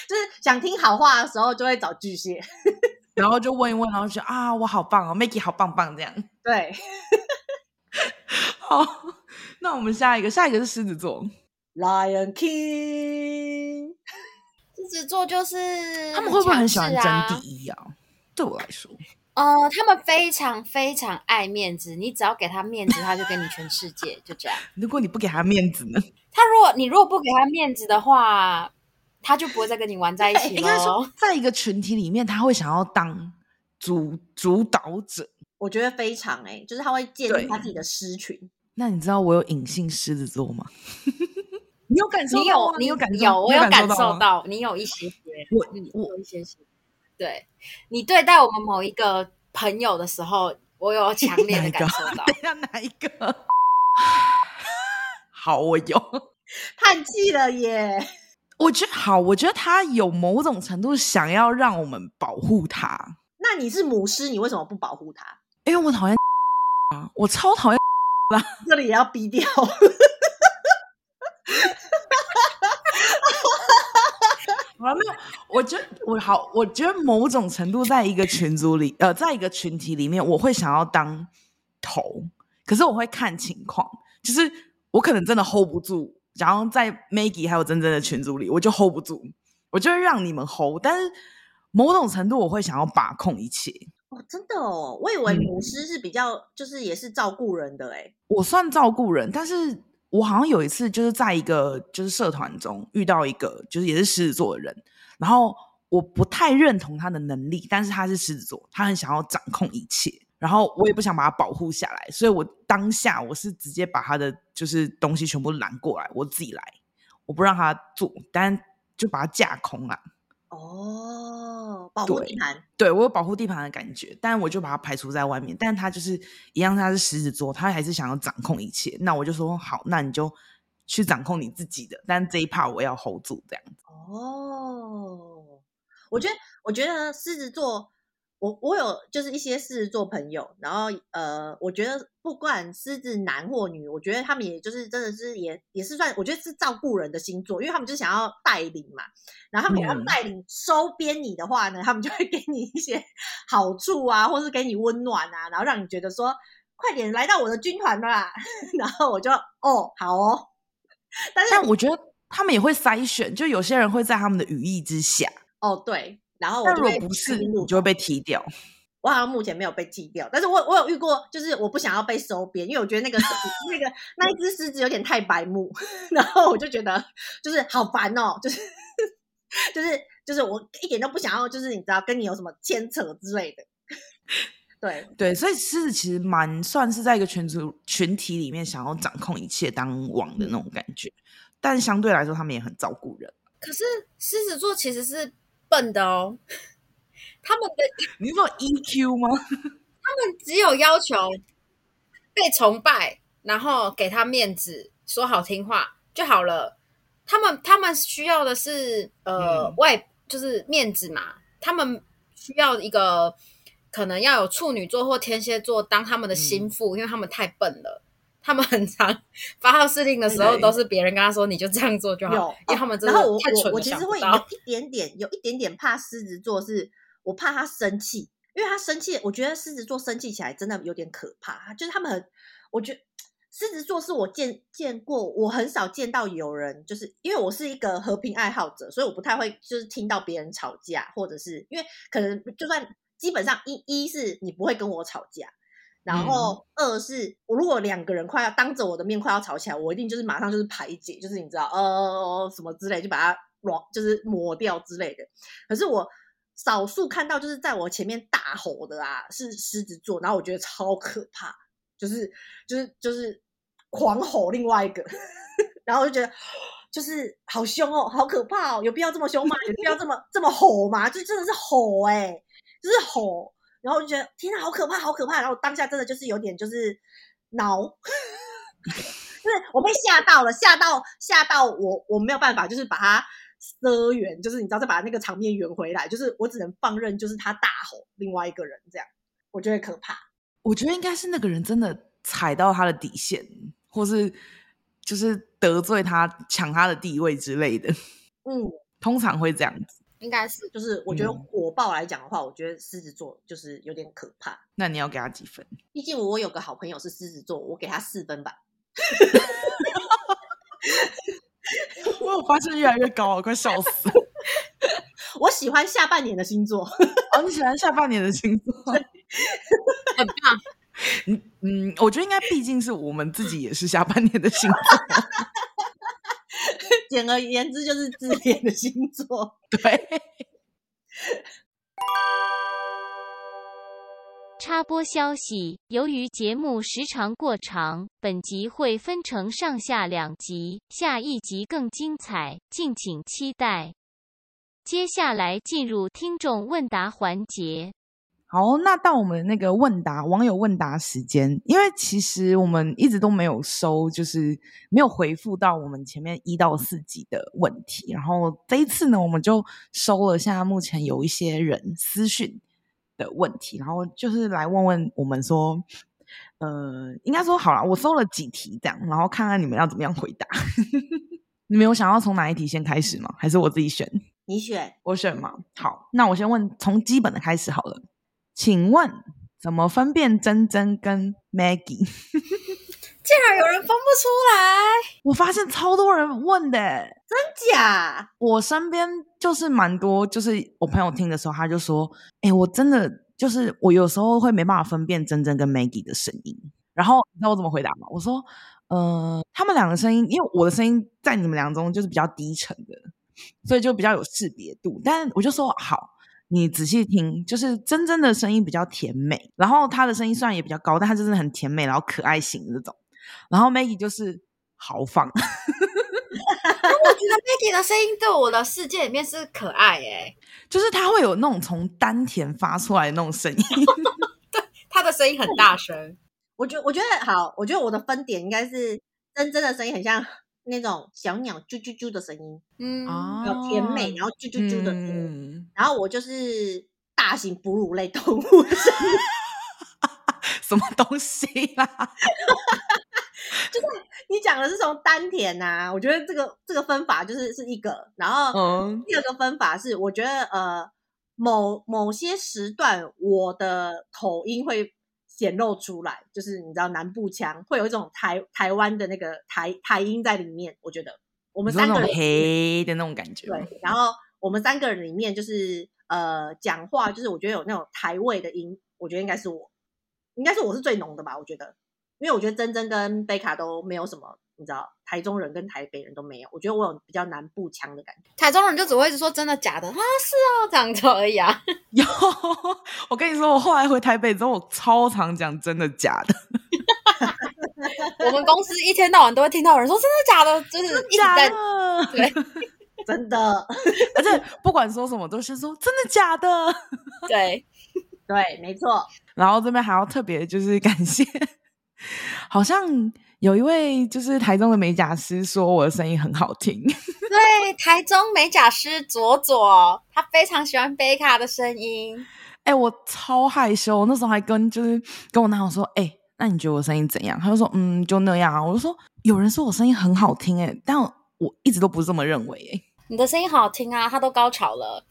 就是想听好话的时候就会找巨蟹，*laughs* 然后就问一问，然后就啊，我好棒哦，Maggie 好棒棒这样。对，*laughs* 好，那我们下一个，下一个是狮子座，Lion King。*laughs* 狮子座就是他们会不会很喜欢争第一啊？对我来说。呃，他们非常非常爱面子，你只要给他面子，他就给你全世界，就这样。如果你不给他面子呢？他如果你如果不给他面子的话，他就不会再跟你玩在一起了。应该说，在一个群体里面，他会想要当主主导者。我觉得非常哎、欸，就是他会建立他自己的狮群。那你知道我有隐性狮子座吗？*laughs* 你有感受到？你有，你有感受？有，我有感受到，你有一些些，我我有一些些。对，你对待我们某一个朋友的时候，我有强烈的感受到。等下哪一个？*laughs* *laughs* 好，我有叹气了耶。我觉得好，我觉得他有某种程度想要让我们保护他。那你是母狮，你为什么不保护他？因为我讨厌啊，我超讨厌啦。这里也要逼掉。好了，没有。我觉得我好，我觉得某种程度，在一个群组里，呃，在一个群体里面，我会想要当头，可是我会看情况，就是我可能真的 hold 不住。然后在 Maggie 还有真正的群组里，我就 hold 不住，我就会让你们 hold。但是某种程度，我会想要把控一切。哦，真的哦，我以为母狮是比较，嗯、就是也是照顾人的诶。我算照顾人，但是。我好像有一次就是在一个就是社团中遇到一个就是也是狮子座的人，然后我不太认同他的能力，但是他是狮子座，他很想要掌控一切，然后我也不想把它保护下来，所以我当下我是直接把他的就是东西全部拦过来，我自己来，我不让他做，但就把它架空了。哦，保护地盘，对，我有保护地盘的感觉，但我就把它排除在外面。但他就是一样，他是狮子座，他还是想要掌控一切。那我就说好，那你就去掌控你自己的，但这一 part 我要 hold 住这样子。哦，我觉得，我觉得狮子座。我我有就是一些狮子座朋友，然后呃，我觉得不管狮子男或女，我觉得他们也就是真的是也也是算，我觉得是照顾人的星座，因为他们就想要带领嘛，然后他们要带领收编你的话呢，嗯、他们就会 *laughs* 给你一些好处啊，或是给你温暖啊，然后让你觉得说快点来到我的军团啦，*laughs* 然后我就哦好哦，但是但我觉得他们也会筛选，就有些人会在他们的羽翼之下。哦对。然后我就会不是，你就会被踢掉。我好像目前没有被踢掉，但是我我有遇过，就是我不想要被收编，因为我觉得那个那个 *laughs* 那一只狮子有点太白目，*laughs* 然后我就觉得就是好烦哦，就是就是就是我一点都不想要，就是你知道跟你有什么牵扯之类的。对对，所以狮子其实蛮算是在一个群组群体里面想要掌控一切当王的那种感觉，嗯、但相对来说他们也很照顾人。可是狮子座其实是。笨的哦，*laughs* 他们的你说 EQ 吗？他们只有要求被崇拜，然后给他面子，说好听话就好了。他们他们需要的是呃、嗯、外就是面子嘛，他们需要一个可能要有处女座或天蝎座当他们的心腹，嗯、因为他们太笨了。他们很常发号施令的时候，都是别人跟他说，你就这样做就好。有因为他们真的太蠢了。然后我我我其实会有一点点有一点点怕狮子座，是我怕他生气，因为他生气，我觉得狮子座生气起来真的有点可怕。就是他们很，我觉得狮子座是我见见过，我很少见到有人，就是因为我是一个和平爱好者，所以我不太会就是听到别人吵架，或者是因为可能就算基本上一一是你不会跟我吵架。然后二是，我如果两个人快要当着我的面快要吵起来，我一定就是马上就是排解，就是你知道，呃，什么之类，就把它抹，就是抹掉之类的。可是我少数看到就是在我前面大吼的啊，是狮子座，然后我觉得超可怕，就是就是就是狂吼另外一个，*laughs* 然后我就觉得就是好凶哦，好可怕哦，有必要这么凶吗？有必要这么这么吼吗？就真的是吼哎、欸，就是吼。然后我就觉得天哪，好可怕，好可怕！然后当下真的就是有点就是挠，*laughs* 就是我被吓到了，吓到吓到我，我没有办法，就是把它遮圆，就是你知道，再把那个场面圆回来，就是我只能放任，就是他大吼另外一个人这样，我觉得可怕。我觉得应该是那个人真的踩到他的底线，或是就是得罪他，抢他的地位之类的。嗯，通常会这样子。应该是，就是我觉得火爆来讲的话，嗯、我觉得狮子座就是有点可怕。那你要给他几分？毕竟我有个好朋友是狮子座，我给他四分吧。*laughs* 我有发现越来越高我，快笑死！*laughs* 我喜欢下半年的星座。*laughs* 哦，你喜欢下半年的星座？很棒。嗯嗯，我觉得应该毕竟是我们自己也是下半年的星座。简而言之，就是自恋的星座。*laughs* 对。插播消息：由于节目时长过长，本集会分成上下两集，下一集更精彩，敬请期待。接下来进入听众问答环节。好，那到我们那个问答网友问答时间，因为其实我们一直都没有收，就是没有回复到我们前面一到四集的问题。然后这一次呢，我们就收了，现在目前有一些人私讯的问题，然后就是来问问我们说，呃，应该说好了，我收了几题这样，然后看看你们要怎么样回答。*laughs* 你们有想要从哪一题先开始吗？还是我自己选？你选，我选吗？好，那我先问从基本的开始好了。请问怎么分辨珍珍跟 Maggie？*laughs* 竟然有人分不出来！我发现超多人问的，真假？我身边就是蛮多，就是我朋友听的时候，他就说：“哎、欸，我真的就是我有时候会没办法分辨珍珍跟 Maggie 的声音。”然后你知道我怎么回答吗？我说：“呃，他们两个声音，因为我的声音在你们俩中就是比较低沉的，所以就比较有识别度。但我就说好。”你仔细听，就是珍珍的声音比较甜美，然后她的声音虽然也比较高，但她真的很甜美，然后可爱型的那种。然后 Maggie 就是豪放。*laughs* 我觉得 Maggie 的声音对我的世界里面是可爱诶，就是她会有那种从丹田发出来的那种声音。*laughs* 对，她的声音很大声。我觉我觉得好，我觉得我的分点应该是珍珍的声音很像。那种小鸟啾啾啾的声音，嗯，有甜美，然后啾啾啾的，嗯，然后我就是大型哺乳类动物声音，*laughs* *laughs* 什么东西啦？*laughs* 就是你讲的是从丹田呐、啊，我觉得这个这个分法就是是一个，然后第二个分法是，我觉得呃某某些时段我的口音会。显露出来，就是你知道南部腔会有一种台台湾的那个台台音在里面。我觉得我们三个人黑的那种感觉。对，然后我们三个人里面就是呃讲话，就是我觉得有那种台味的音，我觉得应该是我，应该是我是最浓的吧，我觉得，因为我觉得珍珍跟贝卡都没有什么。你知道台中人跟台北人都没有，我觉得我有比较南部腔的感觉。*laughs* 台中人就只会说真的假的啊，是哦，这样子而已啊。*laughs* 有，我跟你说，我后来回台北之后，我超常讲真的假的。我们公司一天到晚都会听到有人说真的假的，就是一直在对，*laughs* 真的，而且不管说什么都是说真的假的。对对，没错。然后这边还要特别就是感谢，好像。有一位就是台中的美甲师说我的声音很好听，*laughs* 对，台中美甲师左左，他非常喜欢贝卡的声音。哎、欸，我超害羞，那时候还跟就是跟我男友说，哎、欸，那你觉得我声音怎样？他就说，嗯，就那样啊。我就说，有人说我声音很好听、欸，哎，但我，我一直都不是这么认为、欸，哎，你的声音好听啊，他都高潮了。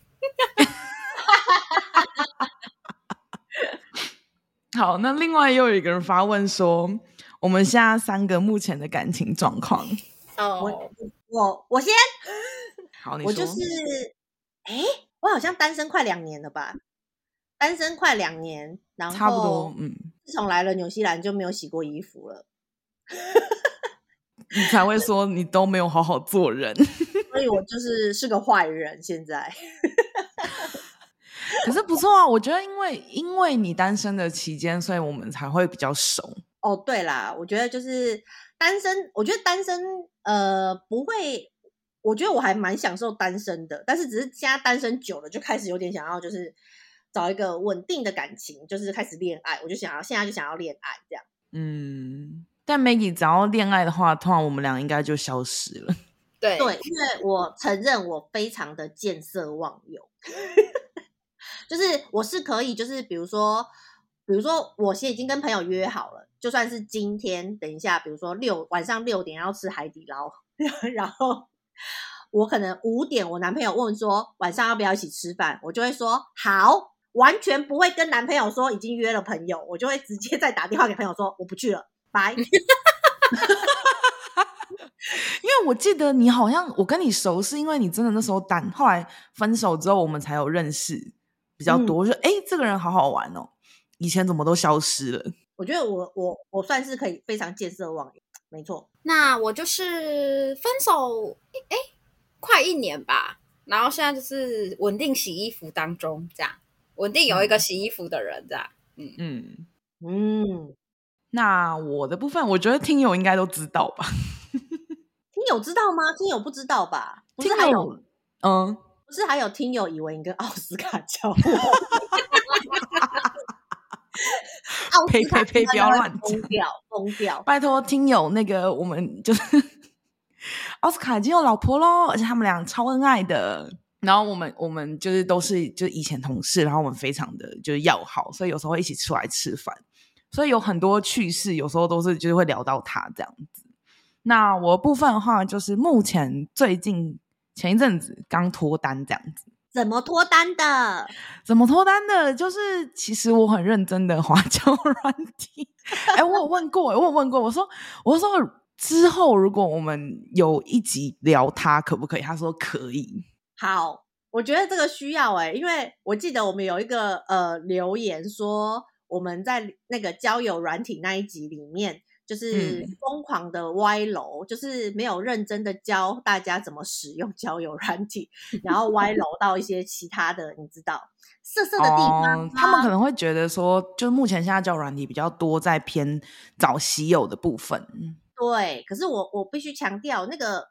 *laughs* 好，那另外又有一个人发问说。我们现在三个目前的感情状况，哦，我我我先，好，你说，我就是，哎，我好像单身快两年了吧？单身快两年，然后差不多，嗯，自从来了纽西兰就没有洗过衣服了，*laughs* 你才会说你都没有好好做人，*laughs* 所以我就是是个坏人。现在，可是不错啊，我觉得因为因为你单身的期间，所以我们才会比较熟。哦，对啦，我觉得就是单身，我觉得单身，呃，不会，我觉得我还蛮享受单身的，但是只是现在单身久了，就开始有点想要，就是找一个稳定的感情，就是开始恋爱，我就想要现在就想要恋爱这样。嗯，但 Maggie 只要恋爱的话，通常我们俩应该就消失了。*laughs* 对对，因为我承认我非常的见色忘友，*laughs* 就是我是可以，就是比如说，比如说我现在已经跟朋友约好了。就算是今天，等一下，比如说六晚上六点要吃海底捞，*laughs* 然后我可能五点，我男朋友问说晚上要不要一起吃饭，我就会说好，完全不会跟男朋友说已经约了朋友，我就会直接再打电话给朋友说我不去了，拜。*laughs* 因为我记得你好像我跟你熟，是因为你真的那时候单，后来分手之后我们才有认识比较多。嗯、就哎，这个人好好玩哦，以前怎么都消失了？我觉得我我我算是可以非常见色忘友，没错。那我就是分手哎，快一年吧，然后现在就是稳定洗衣服当中，这样稳定有一个洗衣服的人，这样。嗯嗯嗯。嗯，那我的部分，我觉得听友应该都知道吧。*laughs* 听友知道吗？听友不知道吧？不是还有，嗯，不是还有听友以为你跟奥斯卡交往？*laughs* 呸呸呸！不要乱讲，疯掉疯掉！拜托听友，那个我们就是 *laughs* 奥斯卡已经有老婆喽，而且他们俩超恩爱的。然后我们我们就是都是就是以前同事，然后我们非常的就是要好，所以有时候会一起出来吃饭，所以有很多趣事，有时候都是就是会聊到他这样子。那我部分的话，就是目前最近前一阵子刚脱单这样子。怎么脱单的？怎么脱单的？就是其实我很认真的滑 *laughs* 交软体。哎、欸，我有问过，我有问过，我说，我说之后如果我们有一集聊他可不可以？他说可以。好，我觉得这个需要哎、欸，因为我记得我们有一个呃留言说我们在那个交友软体那一集里面。就是疯狂的歪楼，嗯，就是没有认真的教大家怎么使用交友软体，然后歪楼到一些其他的，你知道，色色的地方，哦。他们可能会觉得说，就是目前现在交友软体比较多在偏找稀有的部分。对，可是我我必须强调，那个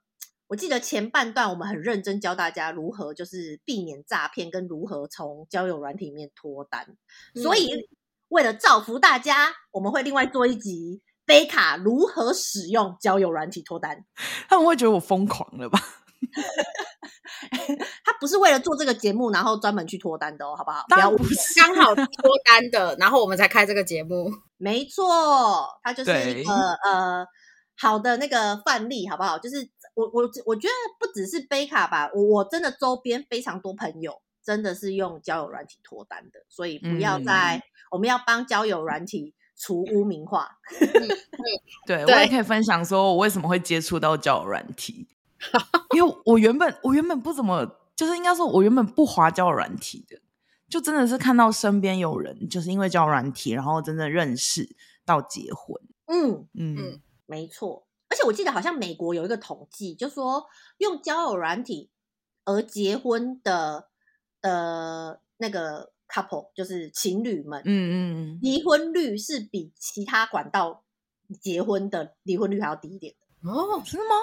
我记得前半段我们很认真教大家如何就是避免诈骗，跟如何从交友软体里面脱单，嗯。所以为了造福大家，我们会另外做一集。贝卡如何使用交友软体脱单？他们会觉得我疯狂了吧？*laughs* 他不是为了做这个节目，然后专门去脱单的哦，好不好？当然不是，刚好脱单的，然后我们才开这个节目。没错，他就是一个呃好的那个范例，好不好？就是我我我觉得不只是贝卡吧，我我真的周边非常多朋友真的是用交友软体脱单的，所以不要再、嗯、我们要帮交友软体。除污名化，对，我也可以分享说，我为什么会接触到交友软体，因为我原本我原本不怎么，就是应该说，我原本不滑交友软体的，就真的是看到身边有人，就是因为交友软体，然后真的认识到结婚。嗯嗯嗯，没错。而且我记得好像美国有一个统计，就说用交友软体而结婚的呃那个。Couple 就是情侣们，嗯嗯，离婚率是比其他管道结婚的离婚率还要低一点的哦，真的吗？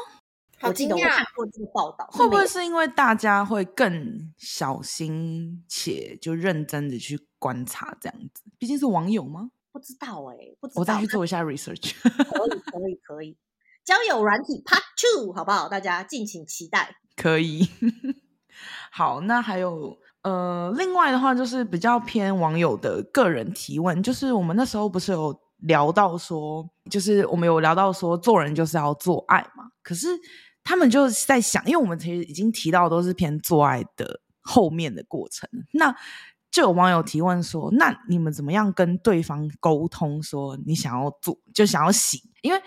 我记得我看过这个报道，会不会是因为大家会更小心且就认真的去观察这样子？毕竟是网友吗？不知道哎、欸，不知道，我再去做一下 research。可以可以可以，交友软体 Part Two 好不好？大家敬请期待。可以，*laughs* 好，那还有。呃，另外的话就是比较偏网友的个人提问，就是我们那时候不是有聊到说，就是我们有聊到说做人就是要做爱嘛。可是他们就在想，因为我们其实已经提到都是偏做爱的后面的过程，那就有网友提问说，那你们怎么样跟对方沟通说你想要做，就想要洗？因为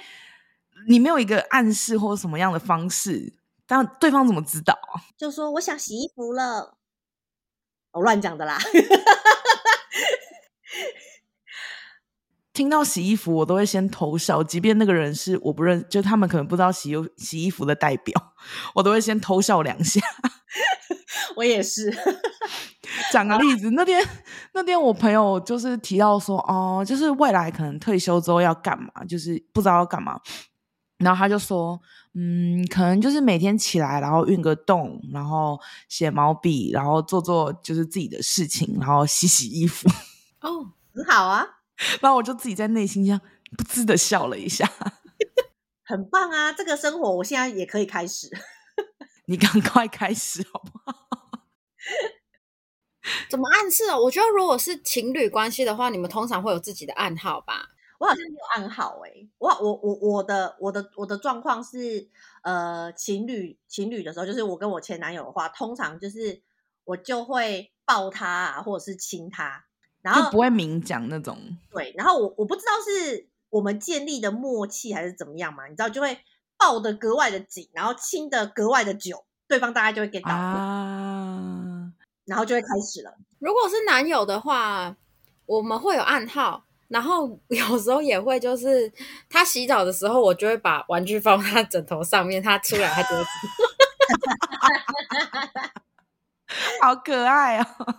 你没有一个暗示或什么样的方式，但对方怎么知道？就说我想洗衣服了。我乱讲的啦！听到洗衣服，我都会先偷笑，即便那个人是我不认，就他们可能不知道洗衣洗衣服的代表，我都会先偷笑两下。*laughs* 我也是。*laughs* 讲个例子，那天那天我朋友就是提到说，哦，就是未来可能退休之后要干嘛，就是不知道要干嘛。然后他就说，嗯，可能就是每天起来，然后运个动，然后写毛笔，然后做做就是自己的事情，然后洗洗衣服。哦，很好啊。*laughs* 然后我就自己在内心这样不自的笑了一下，*laughs* 很棒啊！这个生活我现在也可以开始。*laughs* 你赶快开始好不好？怎么暗示哦？我觉得如果是情侣关系的话，你们通常会有自己的暗号吧？我好像没有暗号哎、欸，我我我我的我的我的状况是，呃，情侣情侣的时候，就是我跟我前男友的话，通常就是我就会抱他啊，或者是亲他，然后就不会明讲那种。对，然后我我不知道是我们建立的默契还是怎么样嘛，你知道就会抱的格外的紧，然后亲的格外的久，对方大概就会 get 到啊，然后就会开始了。如果是男友的话，我们会有暗号。然后 *laughs* 有时候也会，就是他洗澡的时候，我就会把玩具放他枕头上面，他出来他就会，*laughs* 好可爱啊、哦！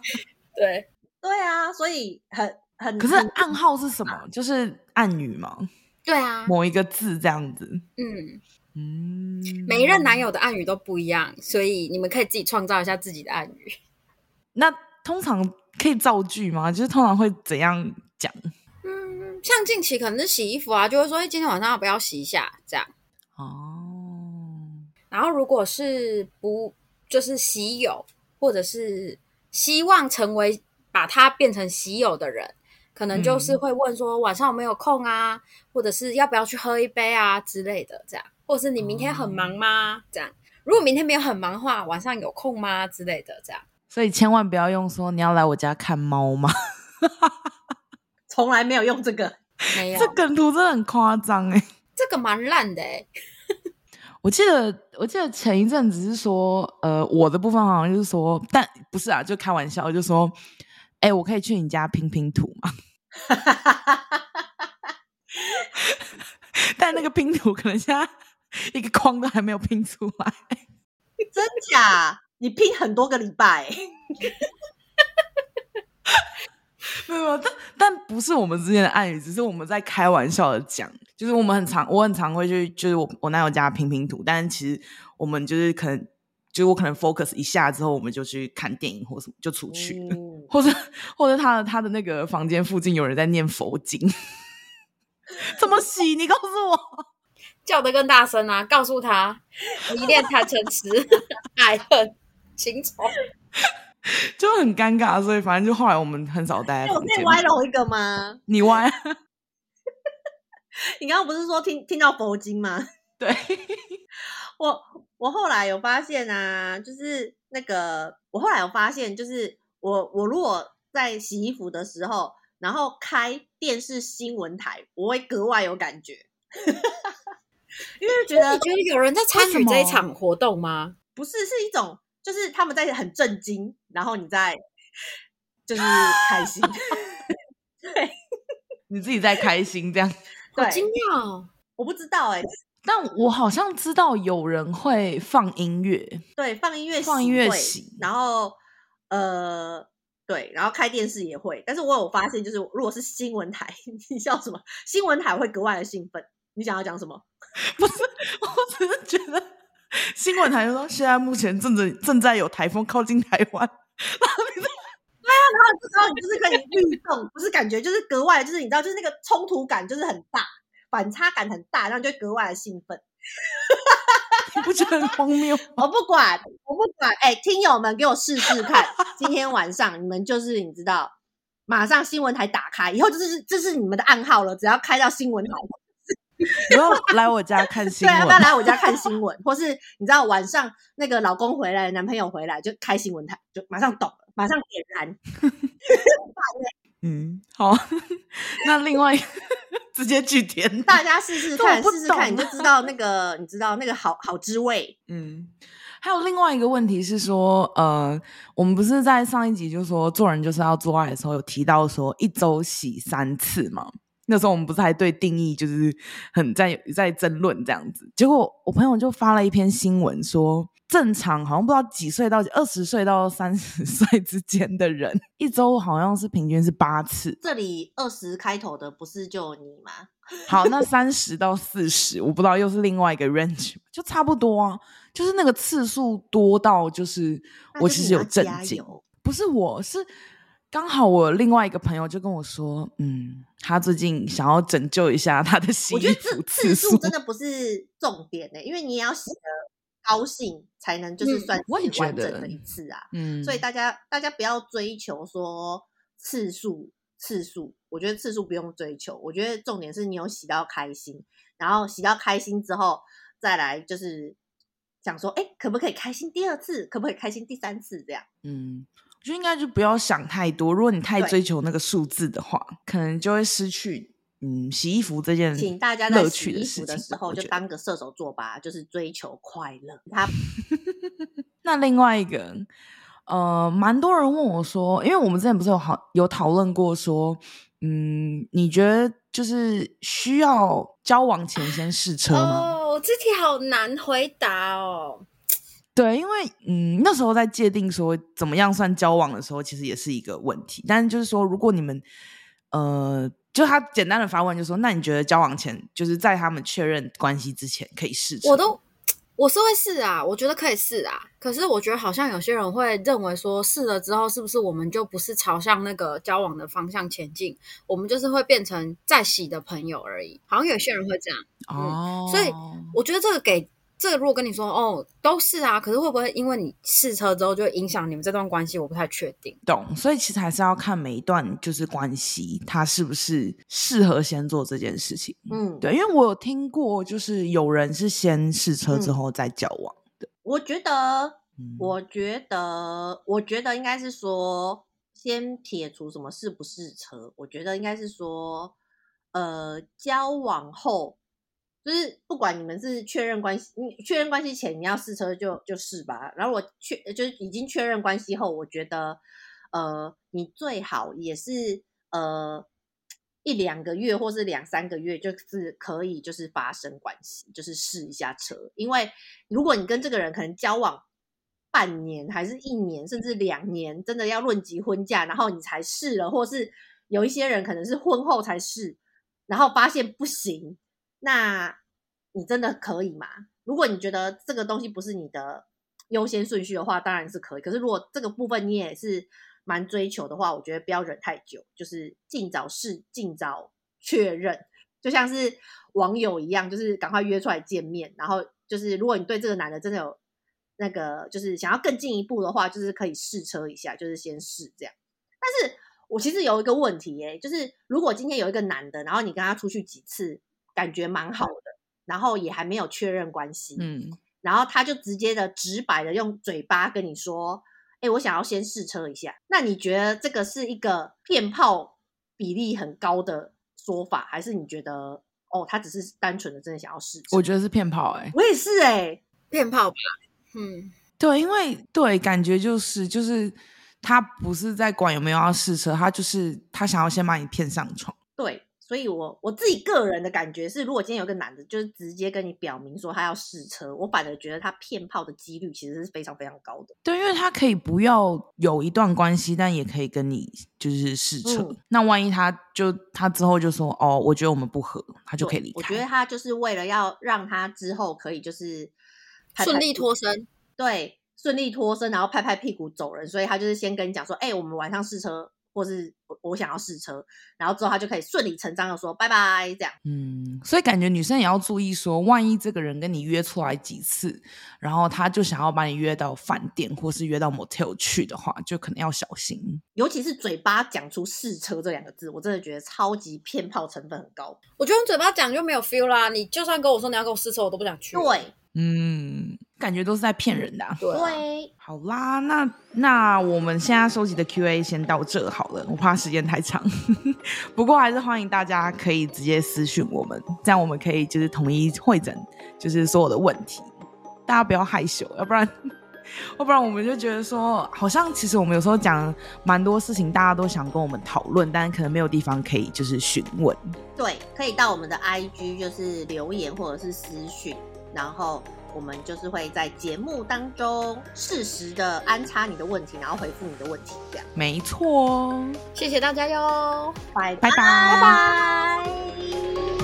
对 *laughs* 对啊，所以很很。可是暗号是什么？就是暗语吗？对啊，某一个字这样子。嗯嗯，每一任男友的暗语都不一样，所以你们可以自己创造一下自己的暗语。那通常可以造句吗？就是通常会怎样讲？像近期可能是洗衣服啊，就会说：“哎，今天晚上要不要洗一下？”这样哦。然后如果是不就是喜友，或者是希望成为把它变成喜友的人，可能就是会问说：“晚上有没有空啊？或者是要不要去喝一杯啊之类的？”这样，或者是你明天很忙吗？哦、这样，如果明天没有很忙的话，晚上有空吗？之类的，这样。所以千万不要用说你要来我家看猫吗？*laughs* 从来没有用这个，没有。这梗图真的很夸张哎，这个蛮烂的哎。*laughs* 我记得，我记得前一阵子是说，呃，我的部分好像就是说，但不是啊，就开玩笑，就说，哎，我可以去你家拼拼图吗？*laughs* 但那个拼图可能现在一个框都还没有拼出来，真假？你拼很多个礼拜。*laughs* 没有，但但不是我们之间的暗语，只是我们在开玩笑的讲。就是我们很常，我很常会去，就是我我男友家拼拼图。但是其实我们就是可能，就是我可能 focus 一下之后，我们就去看电影或什么，就出去，嗯、*laughs* 或者或者他的他的那个房间附近有人在念佛经，*laughs* 怎么洗？你告诉我，叫得更大声啊！告诉他，迷恋贪嗔痴，爱恨情仇。*laughs* 就很尴尬，所以反正就后来我们很少待。*laughs* 我可以歪楼一个吗？你歪？*laughs* 你刚刚不是说听听到佛经吗？对，我我后来有发现啊，就是那个我后来有发现，就是我我如果在洗衣服的时候，然后开电视新闻台，我会格外有感觉，因为觉得你觉得有人在参与这一场活动吗？不是，是一种。就是他们在很震惊，然后你在就是开心，*laughs* 对，*laughs* 你自己在开心这样，*laughs* 好惊讶，我不知道哎、欸，但我好像知道有人会放音乐，对，放音乐，放音乐洗，然后呃，对，然后开电视也会，但是我有发现，就是如果是新闻台，你笑什么？新闻台会格外的兴奋，你想要讲什么？不是，我只是觉得。新闻台就说，现在目前正在正在有台风靠近台湾，*laughs* 对啊，然后这时候你就是可以律动，不是感觉就是格外，就是你知道，就是那个冲突感就是很大，反差感很大，然后就格外的兴奋。*laughs* 你不觉得很荒谬？*laughs* 我不管，我不管，哎、欸，听友们给我试试看，今天晚上你们就是你知道，马上新闻台打开，以后就是这是你们的暗号了，只要开到新闻台。你要来我家看新闻？对，啊不要来我家看新闻？或是你知道晚上那个老公回来，男朋友回来就开新闻台，就马上懂了，马上点燃。*laughs* 嗯，好。*laughs* 那另外 *laughs* 直接去点，大家试试看，试试看，你就知道那个，你知道那个好好滋味。嗯，还有另外一个问题是说，呃，我们不是在上一集就说做人就是要做爱的时候有提到说一周洗三次吗？那时候我们不是还对定义就是很在在争论这样子，结果我朋友就发了一篇新闻说，正常好像不知道几岁到二十岁到三十岁之间的人，一周好像是平均是八次。这里二十开头的不是就你吗？*laughs* 好，那三十到四十，我不知道又是另外一个 range，*laughs* 就差不多啊，就是那个次数多到就是我其实有震惊，不是我是。刚好我另外一个朋友就跟我说，嗯，他最近想要拯救一下他的洗衣服次数。我觉得次数真的不是重点呢、欸，因为你也要洗得高兴才能就是算是完整的一次啊。嗯，所以大家大家不要追求说次数次数，我觉得次数不用追求，我觉得重点是你有洗到开心，然后洗到开心之后再来就是想说，哎，可不可以开心第二次，可不可以开心第三次这样？嗯，我觉得应该就不要想太多，如果你太追求那个数字的话，可能就会失去。嗯，洗衣服这件，请大家在洗衣服的时候就当个射手座吧，就是追求快乐。他 *laughs* 那另外一个，呃，蛮多人问我说，因为我们之前不是有好有讨论过说，嗯，你觉得就是需要交往前先试车吗？哦，这题好难回答哦。对，因为嗯，那时候在界定说怎么样算交往的时候，其实也是一个问题。但是就是说，如果你们呃。就他简单的发问，就说：“那你觉得交往前，就是在他们确认关系之前，可以试车？”我都我是会试啊，我觉得可以试啊。可是我觉得好像有些人会认为说，试了之后是不是我们就不是朝向那个交往的方向前进？我们就是会变成在洗的朋友而已。好像有些人会这样哦、嗯。所以我觉得这个给。这个如果跟你说哦，都是啊，可是会不会因为你试车之后就影响你们这段关系？我不太确定。懂，所以其实还是要看每一段就是关系，它是不是适合先做这件事情。嗯，对，因为我有听过，就是有人是先试车之后再交往的。嗯、我觉得，我觉得，我觉得应该是说，先撇除什么试不试车，我觉得应该是说，呃，交往后。就是不管你们是确认关系，你确认关系前你要试车就就试吧。然后我确就是已经确认关系后，我觉得呃，你最好也是呃一两个月或是两三个月，就是可以就是发生关系，就是试一下车。因为如果你跟这个人可能交往半年还是一年甚至两年，真的要论及婚嫁，然后你才试了，或是有一些人可能是婚后才试，然后发现不行。那你真的可以吗？如果你觉得这个东西不是你的优先顺序的话，当然是可以。可是如果这个部分你也是蛮追求的话，我觉得不要忍太久，就是尽早试，尽早确认，就像是网友一样，就是赶快约出来见面。然后就是如果你对这个男的真的有那个，就是想要更进一步的话，就是可以试车一下，就是先试这样。但是我其实有一个问题耶，就是如果今天有一个男的，然后你跟他出去几次。感觉蛮好的，然后也还没有确认关系，嗯，然后他就直接的直白的用嘴巴跟你说，哎，我想要先试车一下。那你觉得这个是一个骗炮比例很高的说法，还是你觉得哦，他只是单纯的真的想要试车？我觉得是骗炮，哎，我也是哎，骗炮吧，嗯，对，因为对，感觉就是就是他不是在管有没有要试车，他就是他想要先把你骗上床，对。所以我，我我自己个人的感觉是，如果今天有个男的，就是直接跟你表明说他要试车，我反而觉得他骗炮的几率其实是非常非常高的。对，因为他可以不要有一段关系，但也可以跟你就是试车。嗯、那万一他就他之后就说哦，我觉得我们不合，他就可以离开。我觉得他就是为了要让他之后可以就是顺利脱身，对，顺利脱身，然后拍拍屁股走人。所以他就是先跟你讲说，哎、欸，我们晚上试车。或是我我想要试车，然后之后他就可以顺理成章的说拜拜这样。嗯，所以感觉女生也要注意说，万一这个人跟你约出来几次，然后他就想要把你约到饭店或是约到 motel 去的话，就可能要小心。尤其是嘴巴讲出试车这两个字，我真的觉得超级骗炮成分很高。我觉得用嘴巴讲就没有 feel 啦，你就算跟我说你要跟我试车，我都不想去。对。嗯，感觉都是在骗人的啊。对，好啦，那那我们现在收集的 Q&A 先到这好了，我怕时间太长。*laughs* 不过还是欢迎大家可以直接私讯我们，这样我们可以就是统一会诊，就是所有的问题。大家不要害羞，要不然要不然我们就觉得说，好像其实我们有时候讲蛮多事情，大家都想跟我们讨论，但是可能没有地方可以就是询问。对，可以到我们的 IG 就是留言或者是私讯。然后我们就是会在节目当中适时的安插你的问题，然后回复你的问题，这样。没错，谢谢大家哟，拜拜拜拜。拜拜。